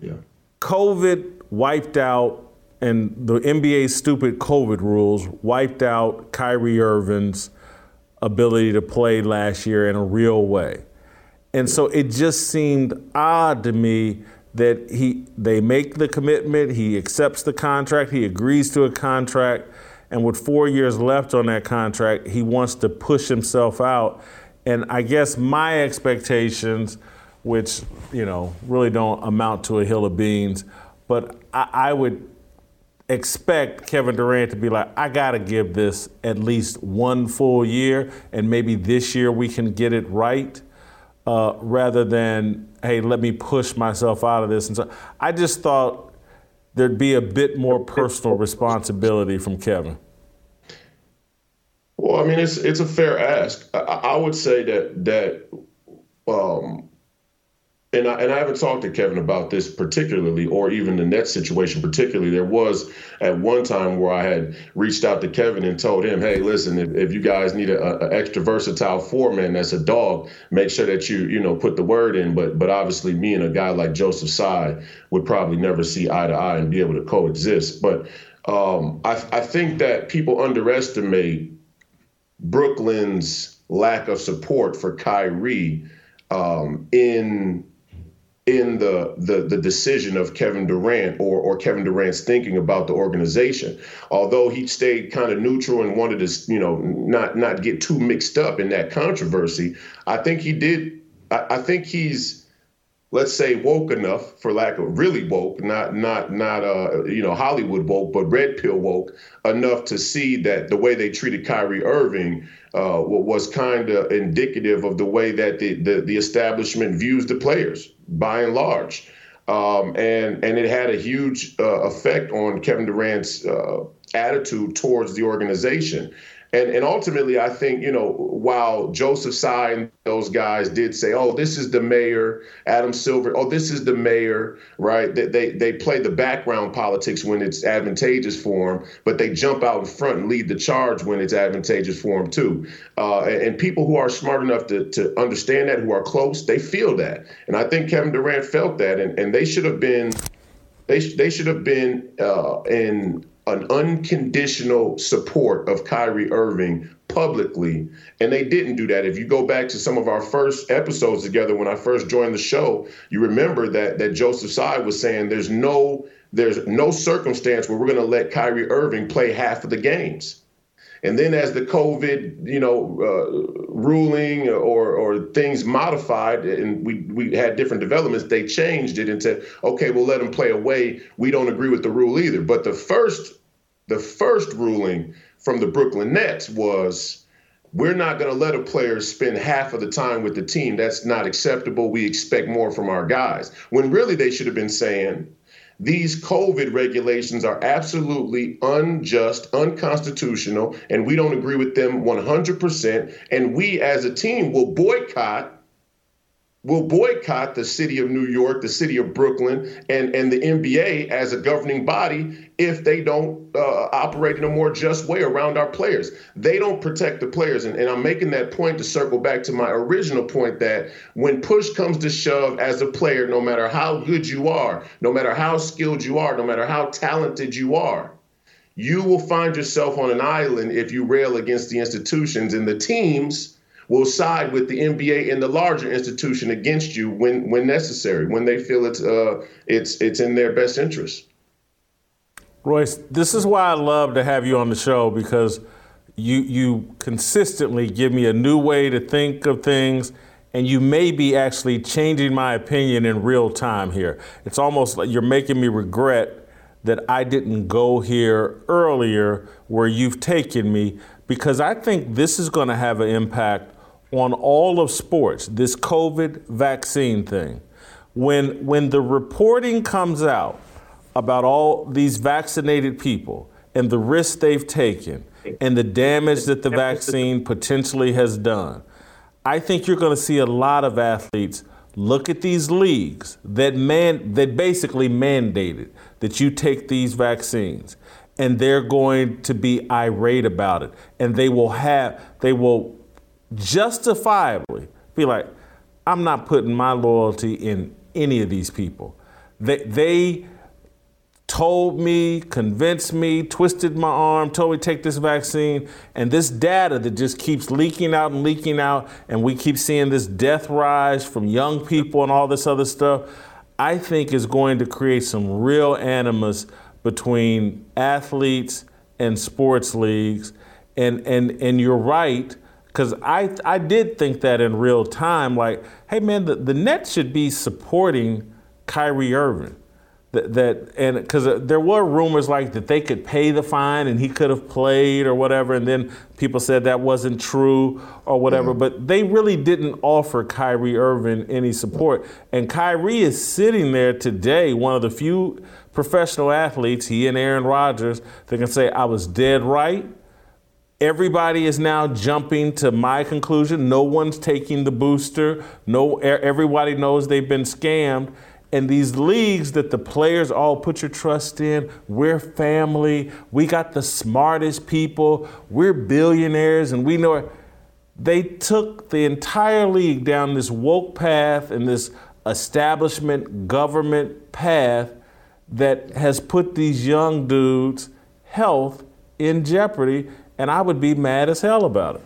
Yeah. COVID wiped out and the NBA's stupid COVID rules wiped out Kyrie Irving's ability to play last year in a real way. And so it just seemed odd to me that he they make the commitment, he accepts the contract, he agrees to a contract, and with 4 years left on that contract, he wants to push himself out. And I guess my expectations which, you know, really don't amount to a hill of beans, but I, I would expect Kevin Durant to be like, I got to give this at least one full year, and maybe this year we can get it right, uh, rather than, hey, let me push myself out of this. And so I just thought there'd be a bit more personal responsibility from Kevin. Well, I mean, it's it's a fair ask. I, I would say that that um, and I, and I haven't talked to Kevin about this particularly, or even the net situation particularly. There was at one time where I had reached out to Kevin and told him, "Hey, listen, if, if you guys need an extra versatile foreman that's a dog, make sure that you you know put the word in." But but obviously, me and a guy like Joseph Tsai would probably never see eye to eye and be able to coexist. But um, I, I think that people underestimate Brooklyn's lack of support for Kyrie um, in in the, the the decision of Kevin Durant or or Kevin Durant's thinking about the organization. Although he stayed kind of neutral and wanted to, you know, not not get too mixed up in that controversy, I think he did. I, I think he's let's say woke enough for lack of really woke not not not uh you know hollywood woke but red pill woke enough to see that the way they treated kyrie irving uh was kind of indicative of the way that the, the the establishment views the players by and large. Um and and it had a huge uh, effect on kevin durant's uh attitude towards the organization and and ultimately, I think you know while Joseph Tsai and those guys did say, "Oh, this is the mayor," Adam Silver, "Oh, this is the mayor," right? They they, they play the background politics when it's advantageous for them, but they jump out in front and lead the charge when it's advantageous for them too. Uh, and, and, people who are smart enough to to understand that, who are close, they feel that, and I think Kevin Durant felt that, and and they should have been. They, they should have been uh, in an unconditional support of Kyrie Irving publicly, and they didn't do that. If you go back to some of our first episodes together when I first joined the show, you remember that that Joseph Tsai was saying there's no there's no circumstance where we're going to let Kyrie Irving play half of the games. And then as the COVID, you know, uh, ruling or or things modified, and we we had different developments, they changed it and said, okay, we'll let them play away. We don't agree with the rule either. But the first the first ruling from the Brooklyn Nets was we're not going to let a player spend half of the time with the team. That's not acceptable. We expect more from our guys. When really they should have been saying, these COVID regulations are absolutely unjust, unconstitutional, and we don't agree with them 100%. And we as a team will boycott will boycott the city of New York, the city of Brooklyn, and, and the NBA as a governing body if they don't uh, operate in a more just way around our players. They don't protect the players. And, and I'm making that point to circle back to my original point that when push comes to shove as a player, no matter how good you are, no matter how skilled you are, no matter how talented you are, you will find yourself on an island if you rail against the institutions and the teams will side with the NBA and the larger institution against you when when necessary, when they feel it's uh, it's it's in their best interest. Royce, this is why I love to have you on the show because you you consistently give me a new way to think of things and you may be actually changing my opinion in real time here. It's almost like you're making me regret that I didn't go here earlier where you've taken me because I think this is going to have an impact on all of sports, this COVID vaccine thing. When, when the reporting comes out about all these vaccinated people and the risks they've taken and the damage that the vaccine potentially has done, I think you're going to see a lot of athletes look at these leagues that man that basically mandated that you take these vaccines and they're going to be irate about it and they will have they will justifiably be like i'm not putting my loyalty in any of these people they, they told me, convinced me, twisted my arm, told me take this vaccine, and this data that just keeps leaking out and leaking out, and we keep seeing this death rise from young people and all this other stuff, I think is going to create some real animus between athletes and sports leagues. And and and you're right, because I I did think that in real time, like, hey man, the, the Nets should be supporting Kyrie Irving that, that and because there were rumors like that they could pay the fine and he could have played or whatever, and then people said that wasn't true or whatever. Mm-hmm. But they really didn't offer Kyrie Irving any support, and Kyrie is sitting there today, one of the few professional athletes, he and Aaron Rodgers, that can say I was dead right. Everybody is now jumping to my conclusion. No one's taking the booster. No, everybody knows they've been scammed and these leagues that the players all put your trust in, we're family, we got the smartest people, we're billionaires, and we know it. They took the entire league down this woke path and this establishment government path that has put these young dudes' health in jeopardy, and I would be mad as hell about it.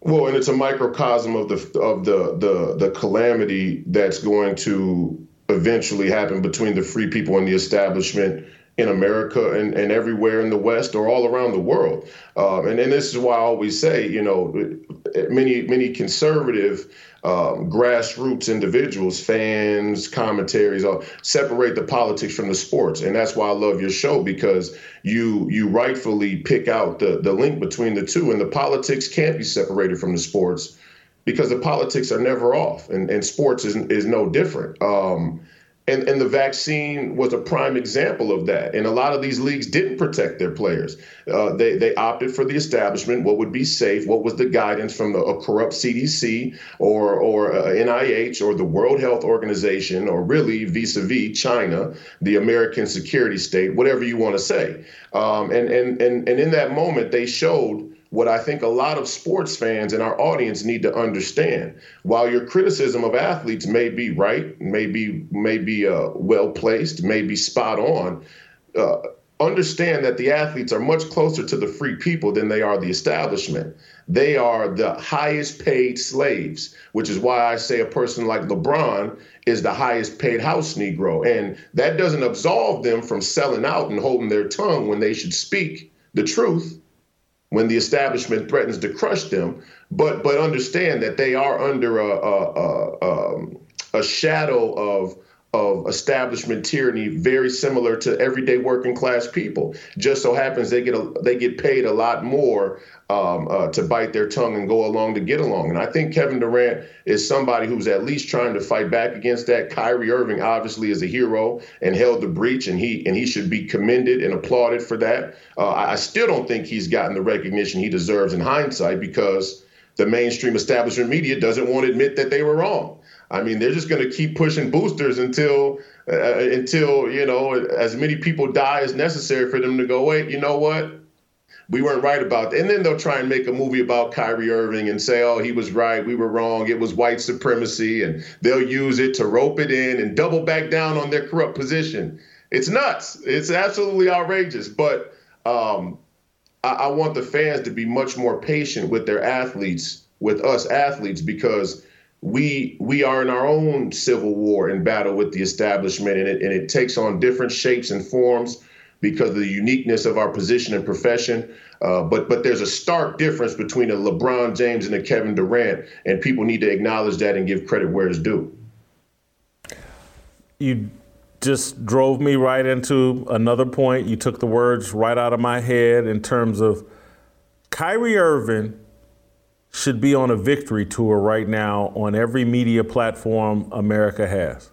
Well, and it's a microcosm of the of the the the calamity that's going to eventually happen between the free people and the establishment in America and, and everywhere in the West or all around the world. Um, and, and this is why I always say, you know, many, many conservative um, grassroots individuals, fans, commentaries, uh, separate the politics from the sports. And that's why I love your show because you you rightfully pick out the, the link between the two. And the politics can't be separated from the sports because the politics are never off, and, and sports is, is no different. Um, and, and the vaccine was a prime example of that. And a lot of these leagues didn't protect their players. Uh, they, they opted for the establishment, what would be safe, what was the guidance from the, a corrupt CDC or, or uh, NIH or the World Health Organization, or really vis a vis China, the American security state, whatever you want to say. Um, and, and, and, and in that moment, they showed what I think a lot of sports fans and our audience need to understand. While your criticism of athletes may be right, may be may be uh, well placed, may be spot on, uh, understand that the athletes are much closer to the free people than they are the establishment. They are the highest paid slaves, which is why I say a person like LeBron is the highest paid house Negro. And that doesn't absolve them from selling out and holding their tongue when they should speak the truth when the establishment threatens to crush them, but but understand that they are under a a, a, um, a shadow of of establishment tyranny very similar to everyday working class people. Just so happens they get a, they get paid a lot more um, uh, to bite their tongue and go along to get along. And I think Kevin Durant is somebody who's at least trying to fight back against that. Kyrie Irving obviously is a hero and held the breach, and he and he should be commended and applauded for that. Uh, I still don't think he's gotten the recognition he deserves in hindsight because the mainstream establishment media doesn't want to admit that they were wrong. I mean, they're just going to keep pushing boosters until uh, until you know as many people die as necessary for them to go. Wait, you know what? We weren't right about that. And then they'll try and make a movie about Kyrie Irving and say, oh, he was right, we were wrong, it was white supremacy, and they'll use it to rope it in and double back down on their corrupt position. It's nuts. It's absolutely outrageous. But um, I, I want the fans to be much more patient with their athletes, with us athletes, because we we are in our own civil war and battle with the establishment, and it, and it takes on different shapes and forms because of the uniqueness of our position and profession. Uh, but but there's a stark difference between a LeBron James and a Kevin Durant, and people need to acknowledge that and give credit where it's due. You just drove me right into another point. You took the words right out of my head in terms of Kyrie Irving should be on a victory tour right now on every media platform America has.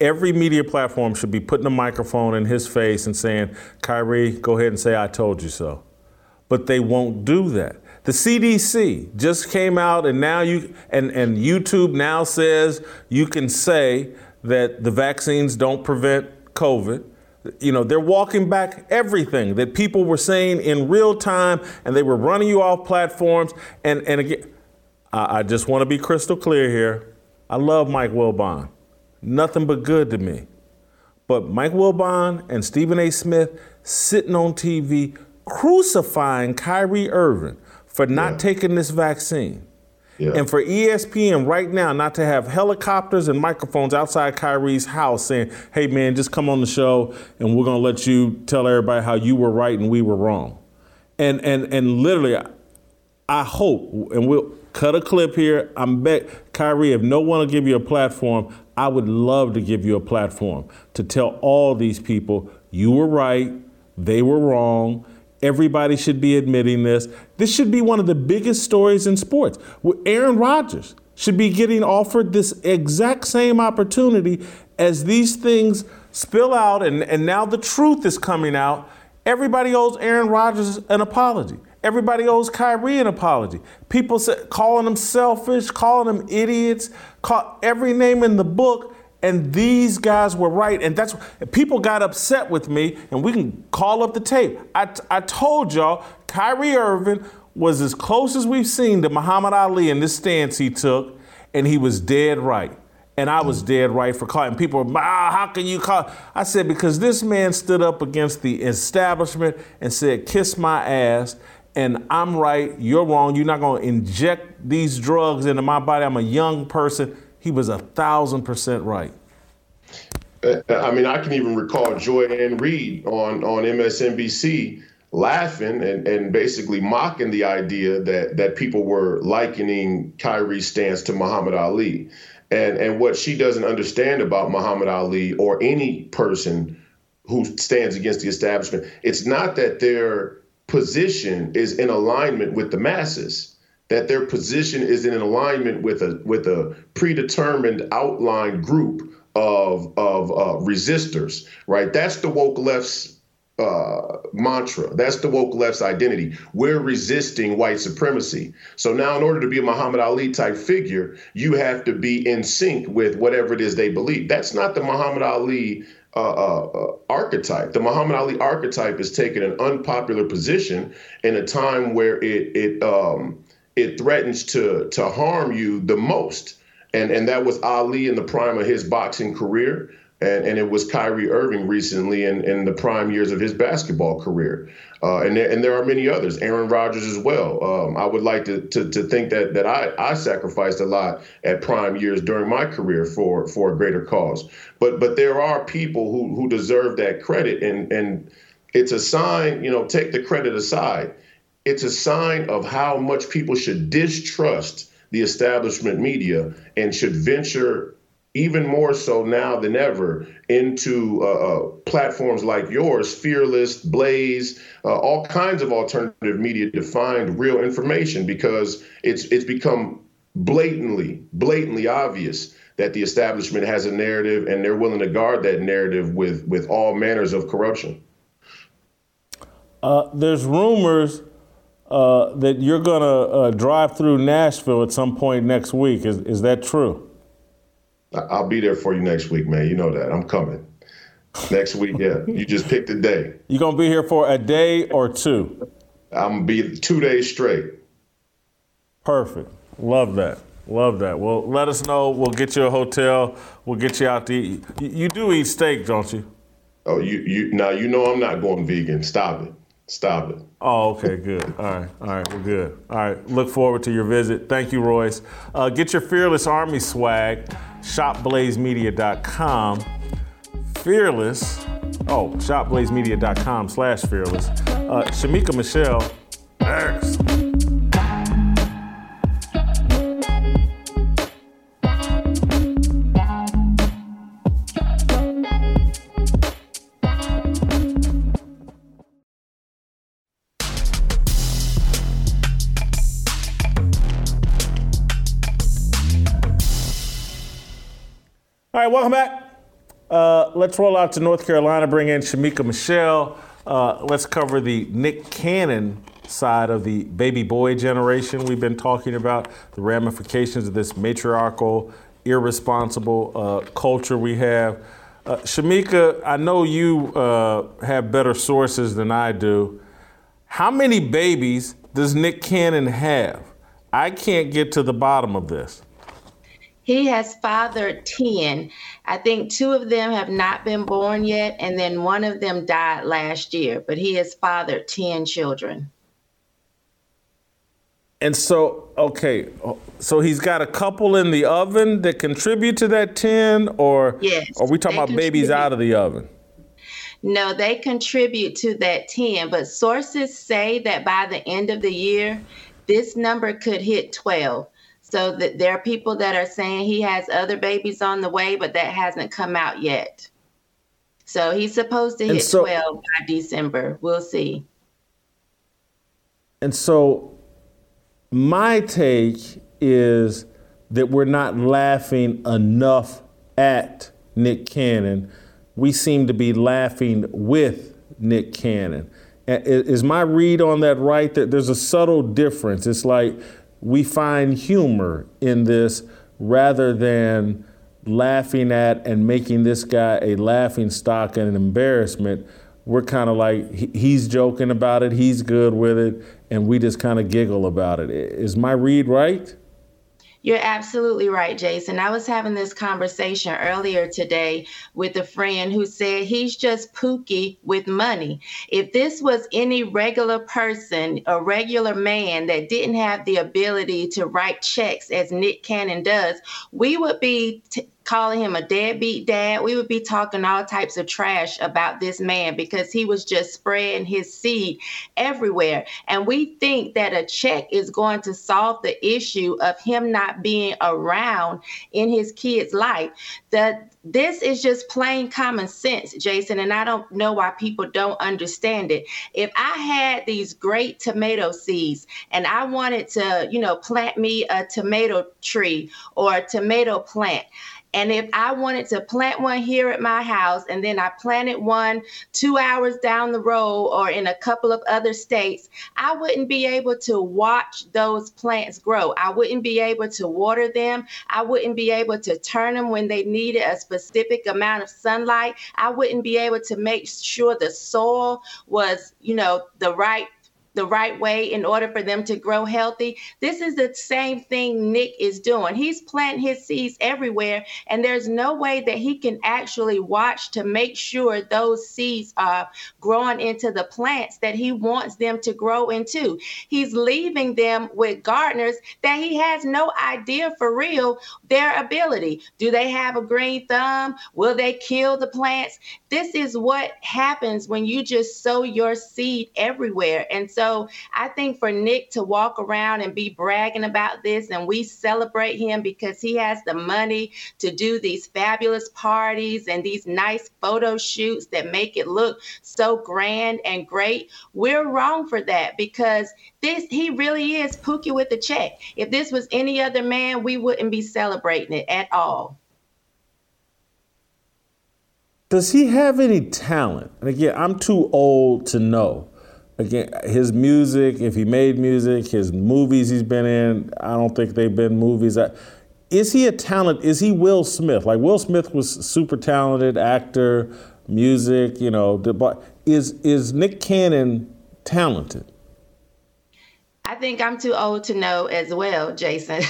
Every media platform should be putting a microphone in his face and saying, Kyrie, go ahead and say, I told you so. But they won't do that. The CDC just came out and now you and, and YouTube now says you can say that the vaccines don't prevent COVID. You know, they're walking back everything that people were saying in real time and they were running you off platforms. And, and again, I, I just want to be crystal clear here. I love Mike Wilbon. Nothing but good to me. But Mike Wilbon and Stephen A. Smith sitting on TV crucifying Kyrie Irving for not yeah. taking this vaccine. And for ESPN right now not to have helicopters and microphones outside Kyrie's house saying, hey man, just come on the show and we're gonna let you tell everybody how you were right and we were wrong. And and and literally I hope, and we'll cut a clip here. I'm bet Kyrie, if no one will give you a platform, I would love to give you a platform to tell all these people you were right, they were wrong, Everybody should be admitting this. This should be one of the biggest stories in sports. Aaron Rodgers should be getting offered this exact same opportunity as these things spill out and, and now the truth is coming out. Everybody owes Aaron Rodgers an apology. Everybody owes Kyrie an apology. People say, calling them selfish, calling them idiots, call every name in the book. And these guys were right. And that's people got upset with me, and we can call up the tape. I, I told y'all Kyrie Irving was as close as we've seen to Muhammad Ali in this stance he took, and he was dead right. And I was dead right for calling. People ah, how can you call? I said, because this man stood up against the establishment and said, kiss my ass and I'm right, you're wrong. You're not going to inject these drugs into my body. I'm a young person. He was a thousand percent right. Uh, I mean, I can even recall Joy Ann Reid on, on MSNBC laughing and, and basically mocking the idea that that people were likening Kyrie's stance to Muhammad Ali. And and what she doesn't understand about Muhammad Ali or any person who stands against the establishment, it's not that their position is in alignment with the masses that their position is in alignment with a with a predetermined outlined group of of uh, resistors, right? That's the woke left's uh, mantra. That's the woke left's identity. We're resisting white supremacy. So now, in order to be a Muhammad Ali type figure, you have to be in sync with whatever it is they believe. That's not the Muhammad Ali uh, uh, uh archetype. The Muhammad Ali archetype is taking an unpopular position in a time where it it um, it threatens to to harm you the most. And and that was Ali in the prime of his boxing career. And, and it was Kyrie Irving recently in, in the prime years of his basketball career. Uh, and, there, and there are many others, Aaron Rodgers as well. Um, I would like to, to, to think that, that I, I sacrificed a lot at prime years during my career for, for a greater cause. But but there are people who, who deserve that credit. And, and it's a sign, you know, take the credit aside it's a sign of how much people should distrust the establishment media and should venture even more so now than ever into uh, uh, platforms like yours, Fearless, Blaze, uh, all kinds of alternative media to find real information because it's it's become blatantly, blatantly obvious that the establishment has a narrative and they're willing to guard that narrative with with all manners of corruption. Uh, there's rumors uh, that you're going to uh, drive through Nashville at some point next week. Is, is that true? I'll be there for you next week, man. You know that. I'm coming. Next week, yeah. You just picked a day. You're going to be here for a day or two? I'm going to be two days straight. Perfect. Love that. Love that. Well, let us know. We'll get you a hotel. We'll get you out to eat. You, you do eat steak, don't you? Oh, you you now you know I'm not going vegan. Stop it. Stop it. Oh, okay, good. All right, all right, we're good. All right, look forward to your visit. Thank you, Royce. Uh, get your Fearless Army swag, shopblazemedia.com. Fearless, oh, shopblazemedia.com slash fearless. Uh, Shemeka Michelle, next. All right, welcome back. Uh, let's roll out to North Carolina, bring in Shemeka Michelle. Uh, let's cover the Nick Cannon side of the baby boy generation we've been talking about, the ramifications of this matriarchal, irresponsible uh, culture we have. Uh, Shemeka, I know you uh, have better sources than I do. How many babies does Nick Cannon have? I can't get to the bottom of this. He has fathered 10. I think two of them have not been born yet, and then one of them died last year, but he has fathered 10 children. And so, okay, so he's got a couple in the oven that contribute to that 10, or yes, are we talking about babies out of the oven? No, they contribute to that 10, but sources say that by the end of the year, this number could hit 12. So that there are people that are saying he has other babies on the way, but that hasn't come out yet. So he's supposed to hit so, 12 by December. We'll see. And so my take is that we're not laughing enough at Nick Cannon. We seem to be laughing with Nick Cannon. Is my read on that right? That there's a subtle difference. It's like we find humor in this rather than laughing at and making this guy a laughing stock and an embarrassment. We're kind of like, he's joking about it, he's good with it, and we just kind of giggle about it. Is my read right? You're absolutely right, Jason. I was having this conversation earlier today with a friend who said he's just Pookie with money. If this was any regular person, a regular man that didn't have the ability to write checks as Nick Cannon does, we would be t- calling him a deadbeat dad. We would be talking all types of trash about this man because he was just spreading his seed everywhere. And we think that a check is going to solve the issue of him not being around in his kid's life. That this is just plain common sense, Jason, and I don't know why people don't understand it. If I had these great tomato seeds and I wanted to, you know, plant me a tomato tree or a tomato plant, and if I wanted to plant one here at my house and then I planted one two hours down the road or in a couple of other states, I wouldn't be able to watch those plants grow. I wouldn't be able to water them. I wouldn't be able to turn them when they needed a specific amount of sunlight. I wouldn't be able to make sure the soil was, you know, the right the right way in order for them to grow healthy. This is the same thing Nick is doing. He's planting his seeds everywhere, and there's no way that he can actually watch to make sure those seeds are growing into the plants that he wants them to grow into. He's leaving them with gardeners that he has no idea for real their ability. Do they have a green thumb? Will they kill the plants? This is what happens when you just sow your seed everywhere. And so I think for Nick to walk around and be bragging about this, and we celebrate him because he has the money to do these fabulous parties and these nice photo shoots that make it look so grand and great. We're wrong for that because this he really is Pookie with the check. If this was any other man, we wouldn't be celebrating it at all. Does he have any talent? And again, I'm too old to know. Again, his music, if he made music, his movies he's been in, I don't think they've been movies. Is he a talent? Is he Will Smith? Like Will Smith was super talented actor, music, you know. Is is Nick Cannon talented? I think I'm too old to know as well, Jason,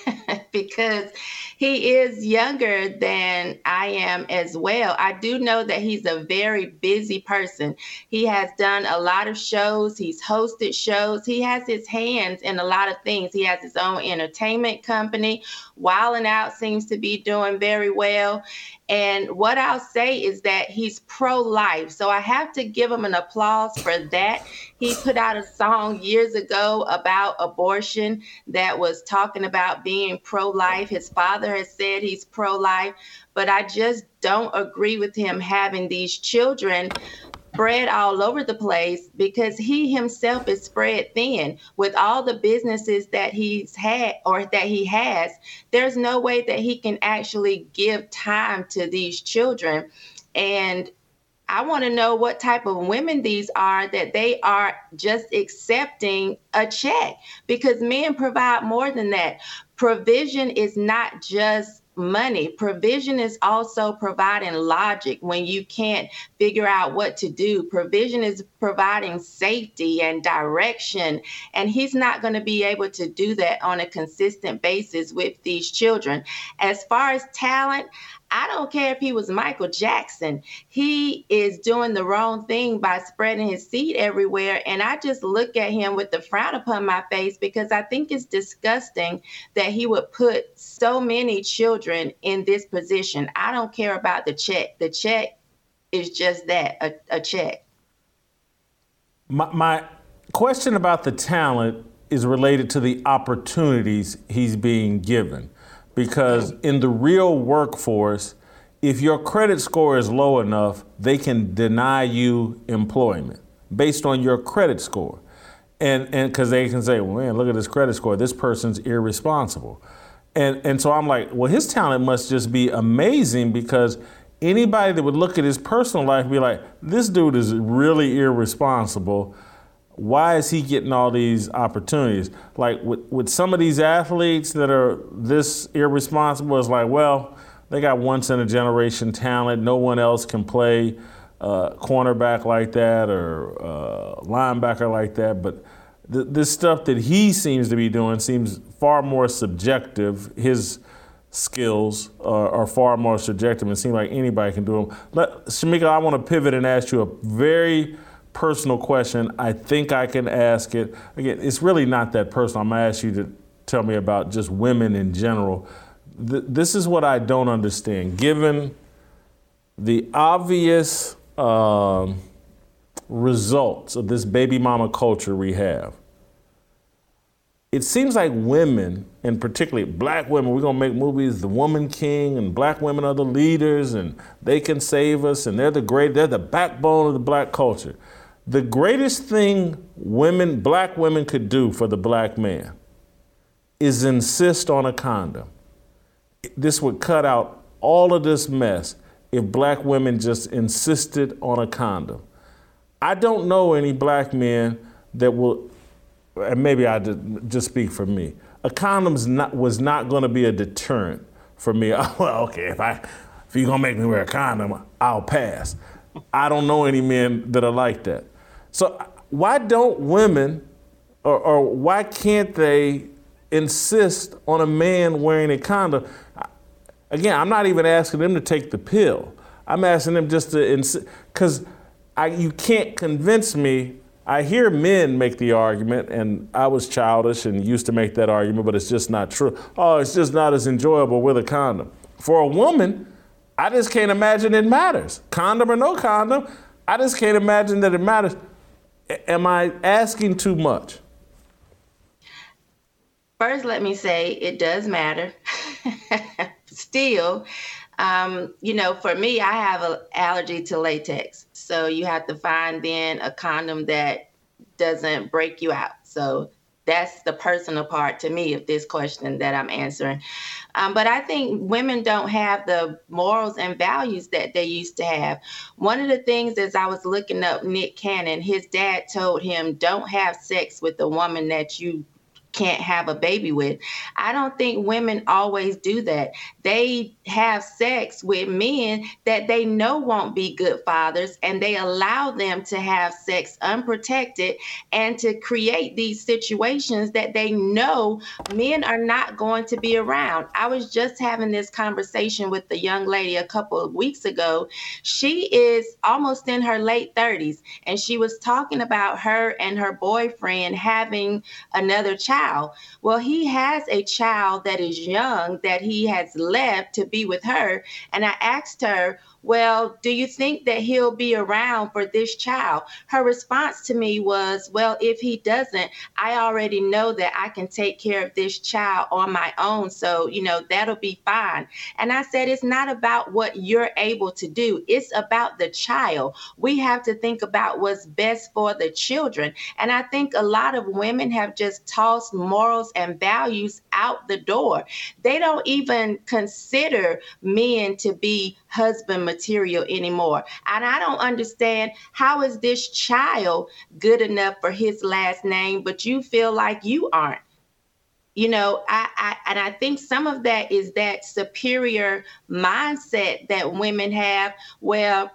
because he is younger than I am as well. I do know that he's a very busy person. He has done a lot of shows, he's hosted shows, he has his hands in a lot of things. He has his own entertainment company. Wild 'N Out seems to be doing very well. And what I'll say is that he's pro life. So I have to give him an applause for that. He put out a song years ago about abortion that was talking about being pro life. His father has said he's pro life, but I just don't agree with him having these children spread all over the place because he himself is spread thin with all the businesses that he's had or that he has. There's no way that he can actually give time to these children. And I want to know what type of women these are that they are just accepting a check because men provide more than that. Provision is not just money. Provision is also providing logic when you can't figure out what to do. Provision is providing safety and direction. And he's not going to be able to do that on a consistent basis with these children. As far as talent, I don't care if he was Michael Jackson. He is doing the wrong thing by spreading his seed everywhere. And I just look at him with the frown upon my face because I think it's disgusting that he would put so many children in this position. I don't care about the check. The check is just that a, a check. My, my question about the talent is related to the opportunities he's being given because in the real workforce, if your credit score is low enough, they can deny you employment based on your credit score. And and because they can say, well, man, look at this credit score. This person's irresponsible. And and so I'm like, well, his talent must just be amazing because anybody that would look at his personal life be like, this dude is really irresponsible why is he getting all these opportunities? Like with, with some of these athletes that are this irresponsible, it's like, well, they got once in a generation talent. No one else can play uh, cornerback like that or uh, linebacker like that. But th- this stuff that he seems to be doing seems far more subjective. His skills are, are far more subjective and seem like anybody can do them. Let, Shemeka, I want to pivot and ask you a very personal question. I think I can ask it. Again, it's really not that personal. I'm going to ask you to tell me about just women in general. Th- this is what I don't understand. Given the obvious um, results of this baby mama culture we have, it seems like women, and particularly black women, we're gonna make movies, The Woman King, and black women are the leaders, and they can save us, and they're the great, they're the backbone of the black culture. The greatest thing women, black women could do for the black man is insist on a condom. This would cut out all of this mess if black women just insisted on a condom. I don't know any black men that will, and maybe I just speak for me. A condom was not going to be a deterrent for me. well, okay, if I, if you're gonna make me wear a condom, I'll pass. I don't know any men that are like that. So uh, why don't women, or, or why can't they insist on a man wearing a condom? Again, I'm not even asking them to take the pill. I'm asking them just to insist, because you can't convince me. I hear men make the argument, and I was childish and used to make that argument, but it's just not true. Oh, it's just not as enjoyable with a condom. For a woman, I just can't imagine it matters. Condom or no condom, I just can't imagine that it matters am I asking too much? First, let me say it does matter. Still, um, you know, for me, I have an allergy to latex. So you have to find then a condom that doesn't break you out. So that's the personal part to me of this question that I'm answering. Um, but I think women don't have the morals and values that they used to have. One of the things as I was looking up Nick Cannon, his dad told him, don't have sex with the woman that you can't have a baby with. I don't think women always do that. They have sex with men that they know won't be good fathers and they allow them to have sex unprotected and to create these situations that they know men are not going to be around. I was just having this conversation with the young lady a couple of weeks ago. She is almost in her late 30s and she was talking about her and her boyfriend having another child. Well, he has a child that is young that he has left to be with her. And I asked her, well, do you think that he'll be around for this child? Her response to me was, Well, if he doesn't, I already know that I can take care of this child on my own. So, you know, that'll be fine. And I said, It's not about what you're able to do, it's about the child. We have to think about what's best for the children. And I think a lot of women have just tossed morals and values out the door. They don't even consider men to be husband material anymore. And I don't understand how is this child good enough for his last name, but you feel like you aren't. You know, I, I and I think some of that is that superior mindset that women have where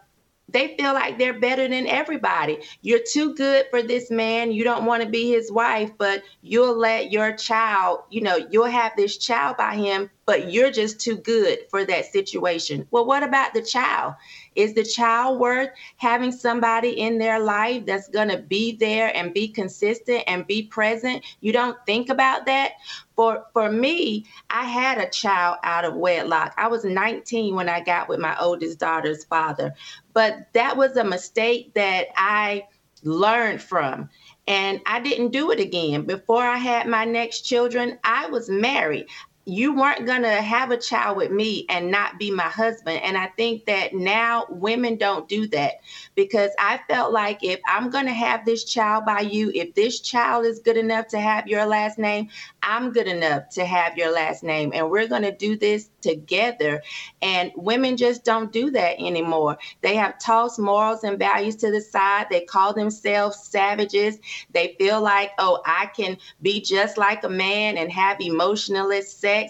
they feel like they're better than everybody. You're too good for this man. You don't want to be his wife, but you'll let your child, you know, you'll have this child by him, but you're just too good for that situation. Well, what about the child? Is the child worth having somebody in their life that's going to be there and be consistent and be present? You don't think about that. For for me, I had a child out of wedlock. I was 19 when I got with my oldest daughter's father. But that was a mistake that I learned from. And I didn't do it again. Before I had my next children, I was married you weren't going to have a child with me and not be my husband. And I think that now women don't do that because I felt like if I'm going to have this child by you, if this child is good enough to have your last name, I'm good enough to have your last name. And we're going to do this together. And women just don't do that anymore. They have tossed morals and values to the side. They call themselves savages. They feel like, oh, I can be just like a man and have emotionless sex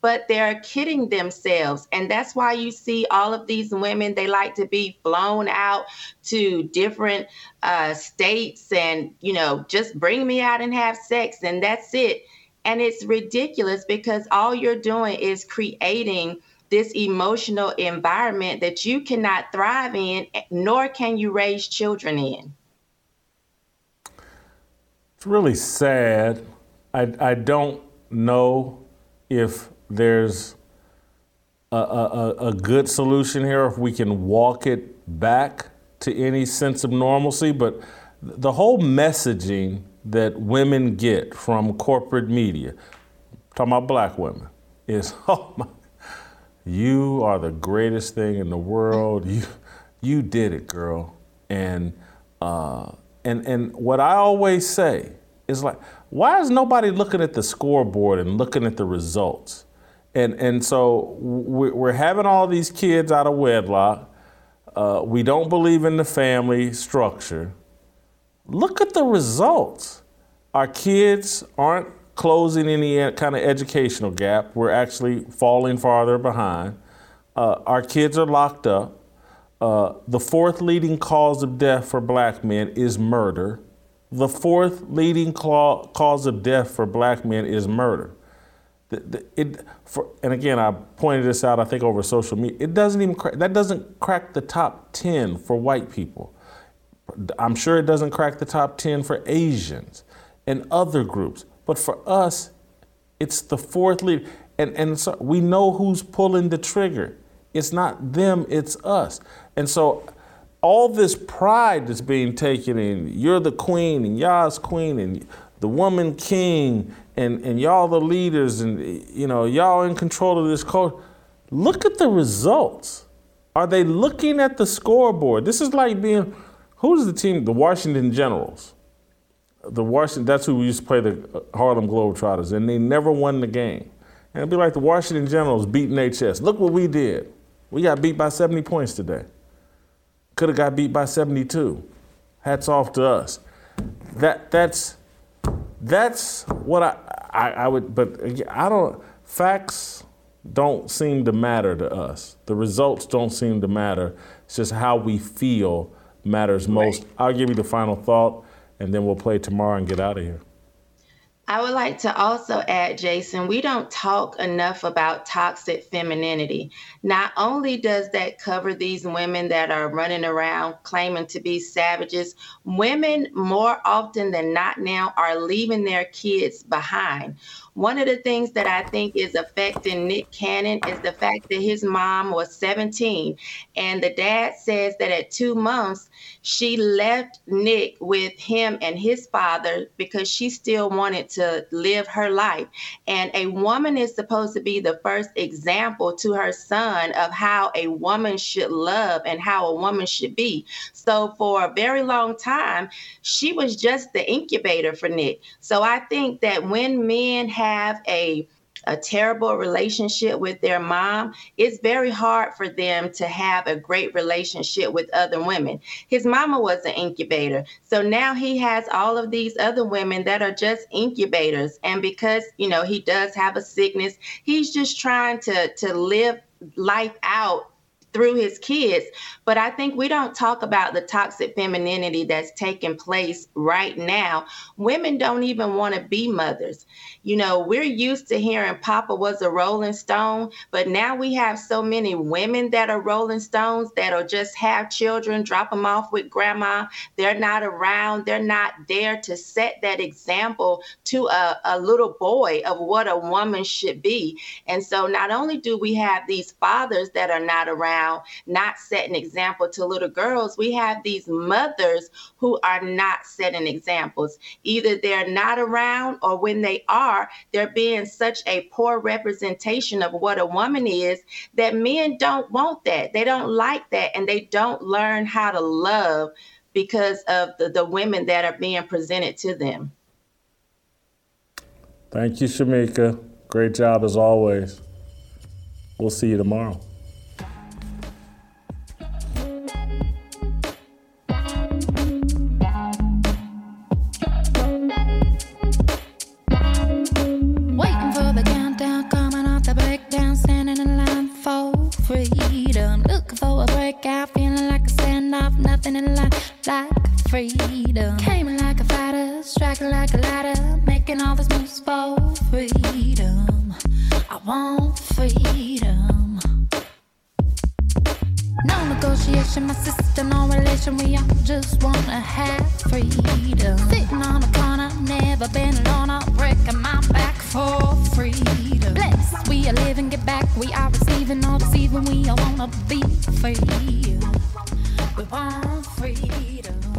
but they're kidding themselves. And that's why you see all of these women, they like to be flown out to different uh, states and, you know, just bring me out and have sex, and that's it. And it's ridiculous because all you're doing is creating this emotional environment that you cannot thrive in, nor can you raise children in. It's really sad. I, I don't know if there's a, a, a good solution here, if we can walk it back to any sense of normalcy, but the whole messaging that women get from corporate media, talking about black women, is oh my, you are the greatest thing in the world. You, you did it, girl. And uh, and and what I always say is like, why is nobody looking at the scoreboard and looking at the results? And and so we're having all these kids out of wedlock. Uh, we don't believe in the family structure. Look at the results. Our kids aren't closing any kind of educational gap. We're actually falling farther behind. Uh, our kids are locked up. Uh, the fourth leading cause of death for black men is murder. The fourth leading cause of death for black men is murder. The, the, it, for, and again, I pointed this out, I think, over social media. It doesn't even crack, that doesn't crack the top 10 for white people. I'm sure it doesn't crack the top 10 for Asians and other groups. But for us, it's the fourth lead. And, and so we know who's pulling the trigger. It's not them, it's us. And so all this pride that's being taken in, you're the queen and y'all's queen and the woman king and, and y'all the leaders and you know, y'all in control of this culture. Look at the results. Are they looking at the scoreboard? This is like being Who's the team? The Washington Generals. The Washington, that's who we used to play the Harlem Globetrotters, and they never won the game. And it'd be like the Washington Generals beating HS. Look what we did. We got beat by 70 points today. Could have got beat by 72. Hats off to us. That that's that's what I, I, I would. But I don't. Facts don't seem to matter to us. The results don't seem to matter. It's just how we feel matters most. I'll give you the final thought, and then we'll play tomorrow and get out of here. I would like to also add, Jason, we don't talk enough about toxic femininity. Not only does that cover these women that are running around claiming to be savages, women more often than not now are leaving their kids behind. One of the things that I think is affecting Nick Cannon is the fact that his mom was 17 and the dad says that at two months, she left Nick with him and his father because she still wanted to live her life. And a woman is supposed to be the first example to her son of how a woman should love and how a woman should be. So for a very long time, she was just the incubator for Nick. So I think that when men have have a a terrible relationship with their mom, it's very hard for them to have a great relationship with other women. His mama was an incubator. So now he has all of these other women that are just incubators. And because, you know, he does have a sickness, he's just trying to to live life out through his kids. But I think we don't talk about the toxic femininity that's taking place right now. Women don't even want to be mothers. You know, we're used to hearing Papa was a Rolling Stone, but now we have so many women that are Rolling Stones that'll just have children, drop them off with grandma. They're not around, they're not there to set that example to a, a little boy of what a woman should be. And so not only do we have these fathers that are not around, not setting example to little girls, we have these mothers who are not setting examples. Either they're not around or when they are, are, they're being such a poor representation of what a woman is that men don't want that. They don't like that. And they don't learn how to love because of the, the women that are being presented to them. Thank you, Shemeka. Great job as always. We'll see you tomorrow. Nothing in life like freedom. Came like a fighter, striking like a ladder, making all these moves for freedom. I want freedom. No negotiation, my sister, no relation. We all just wanna have freedom. Sitting on a corner, never been alone. I'm breaking my back for freedom. Blessed, we are living, get back. We are receiving, all deceiving. We all wanna be free. We want freedom.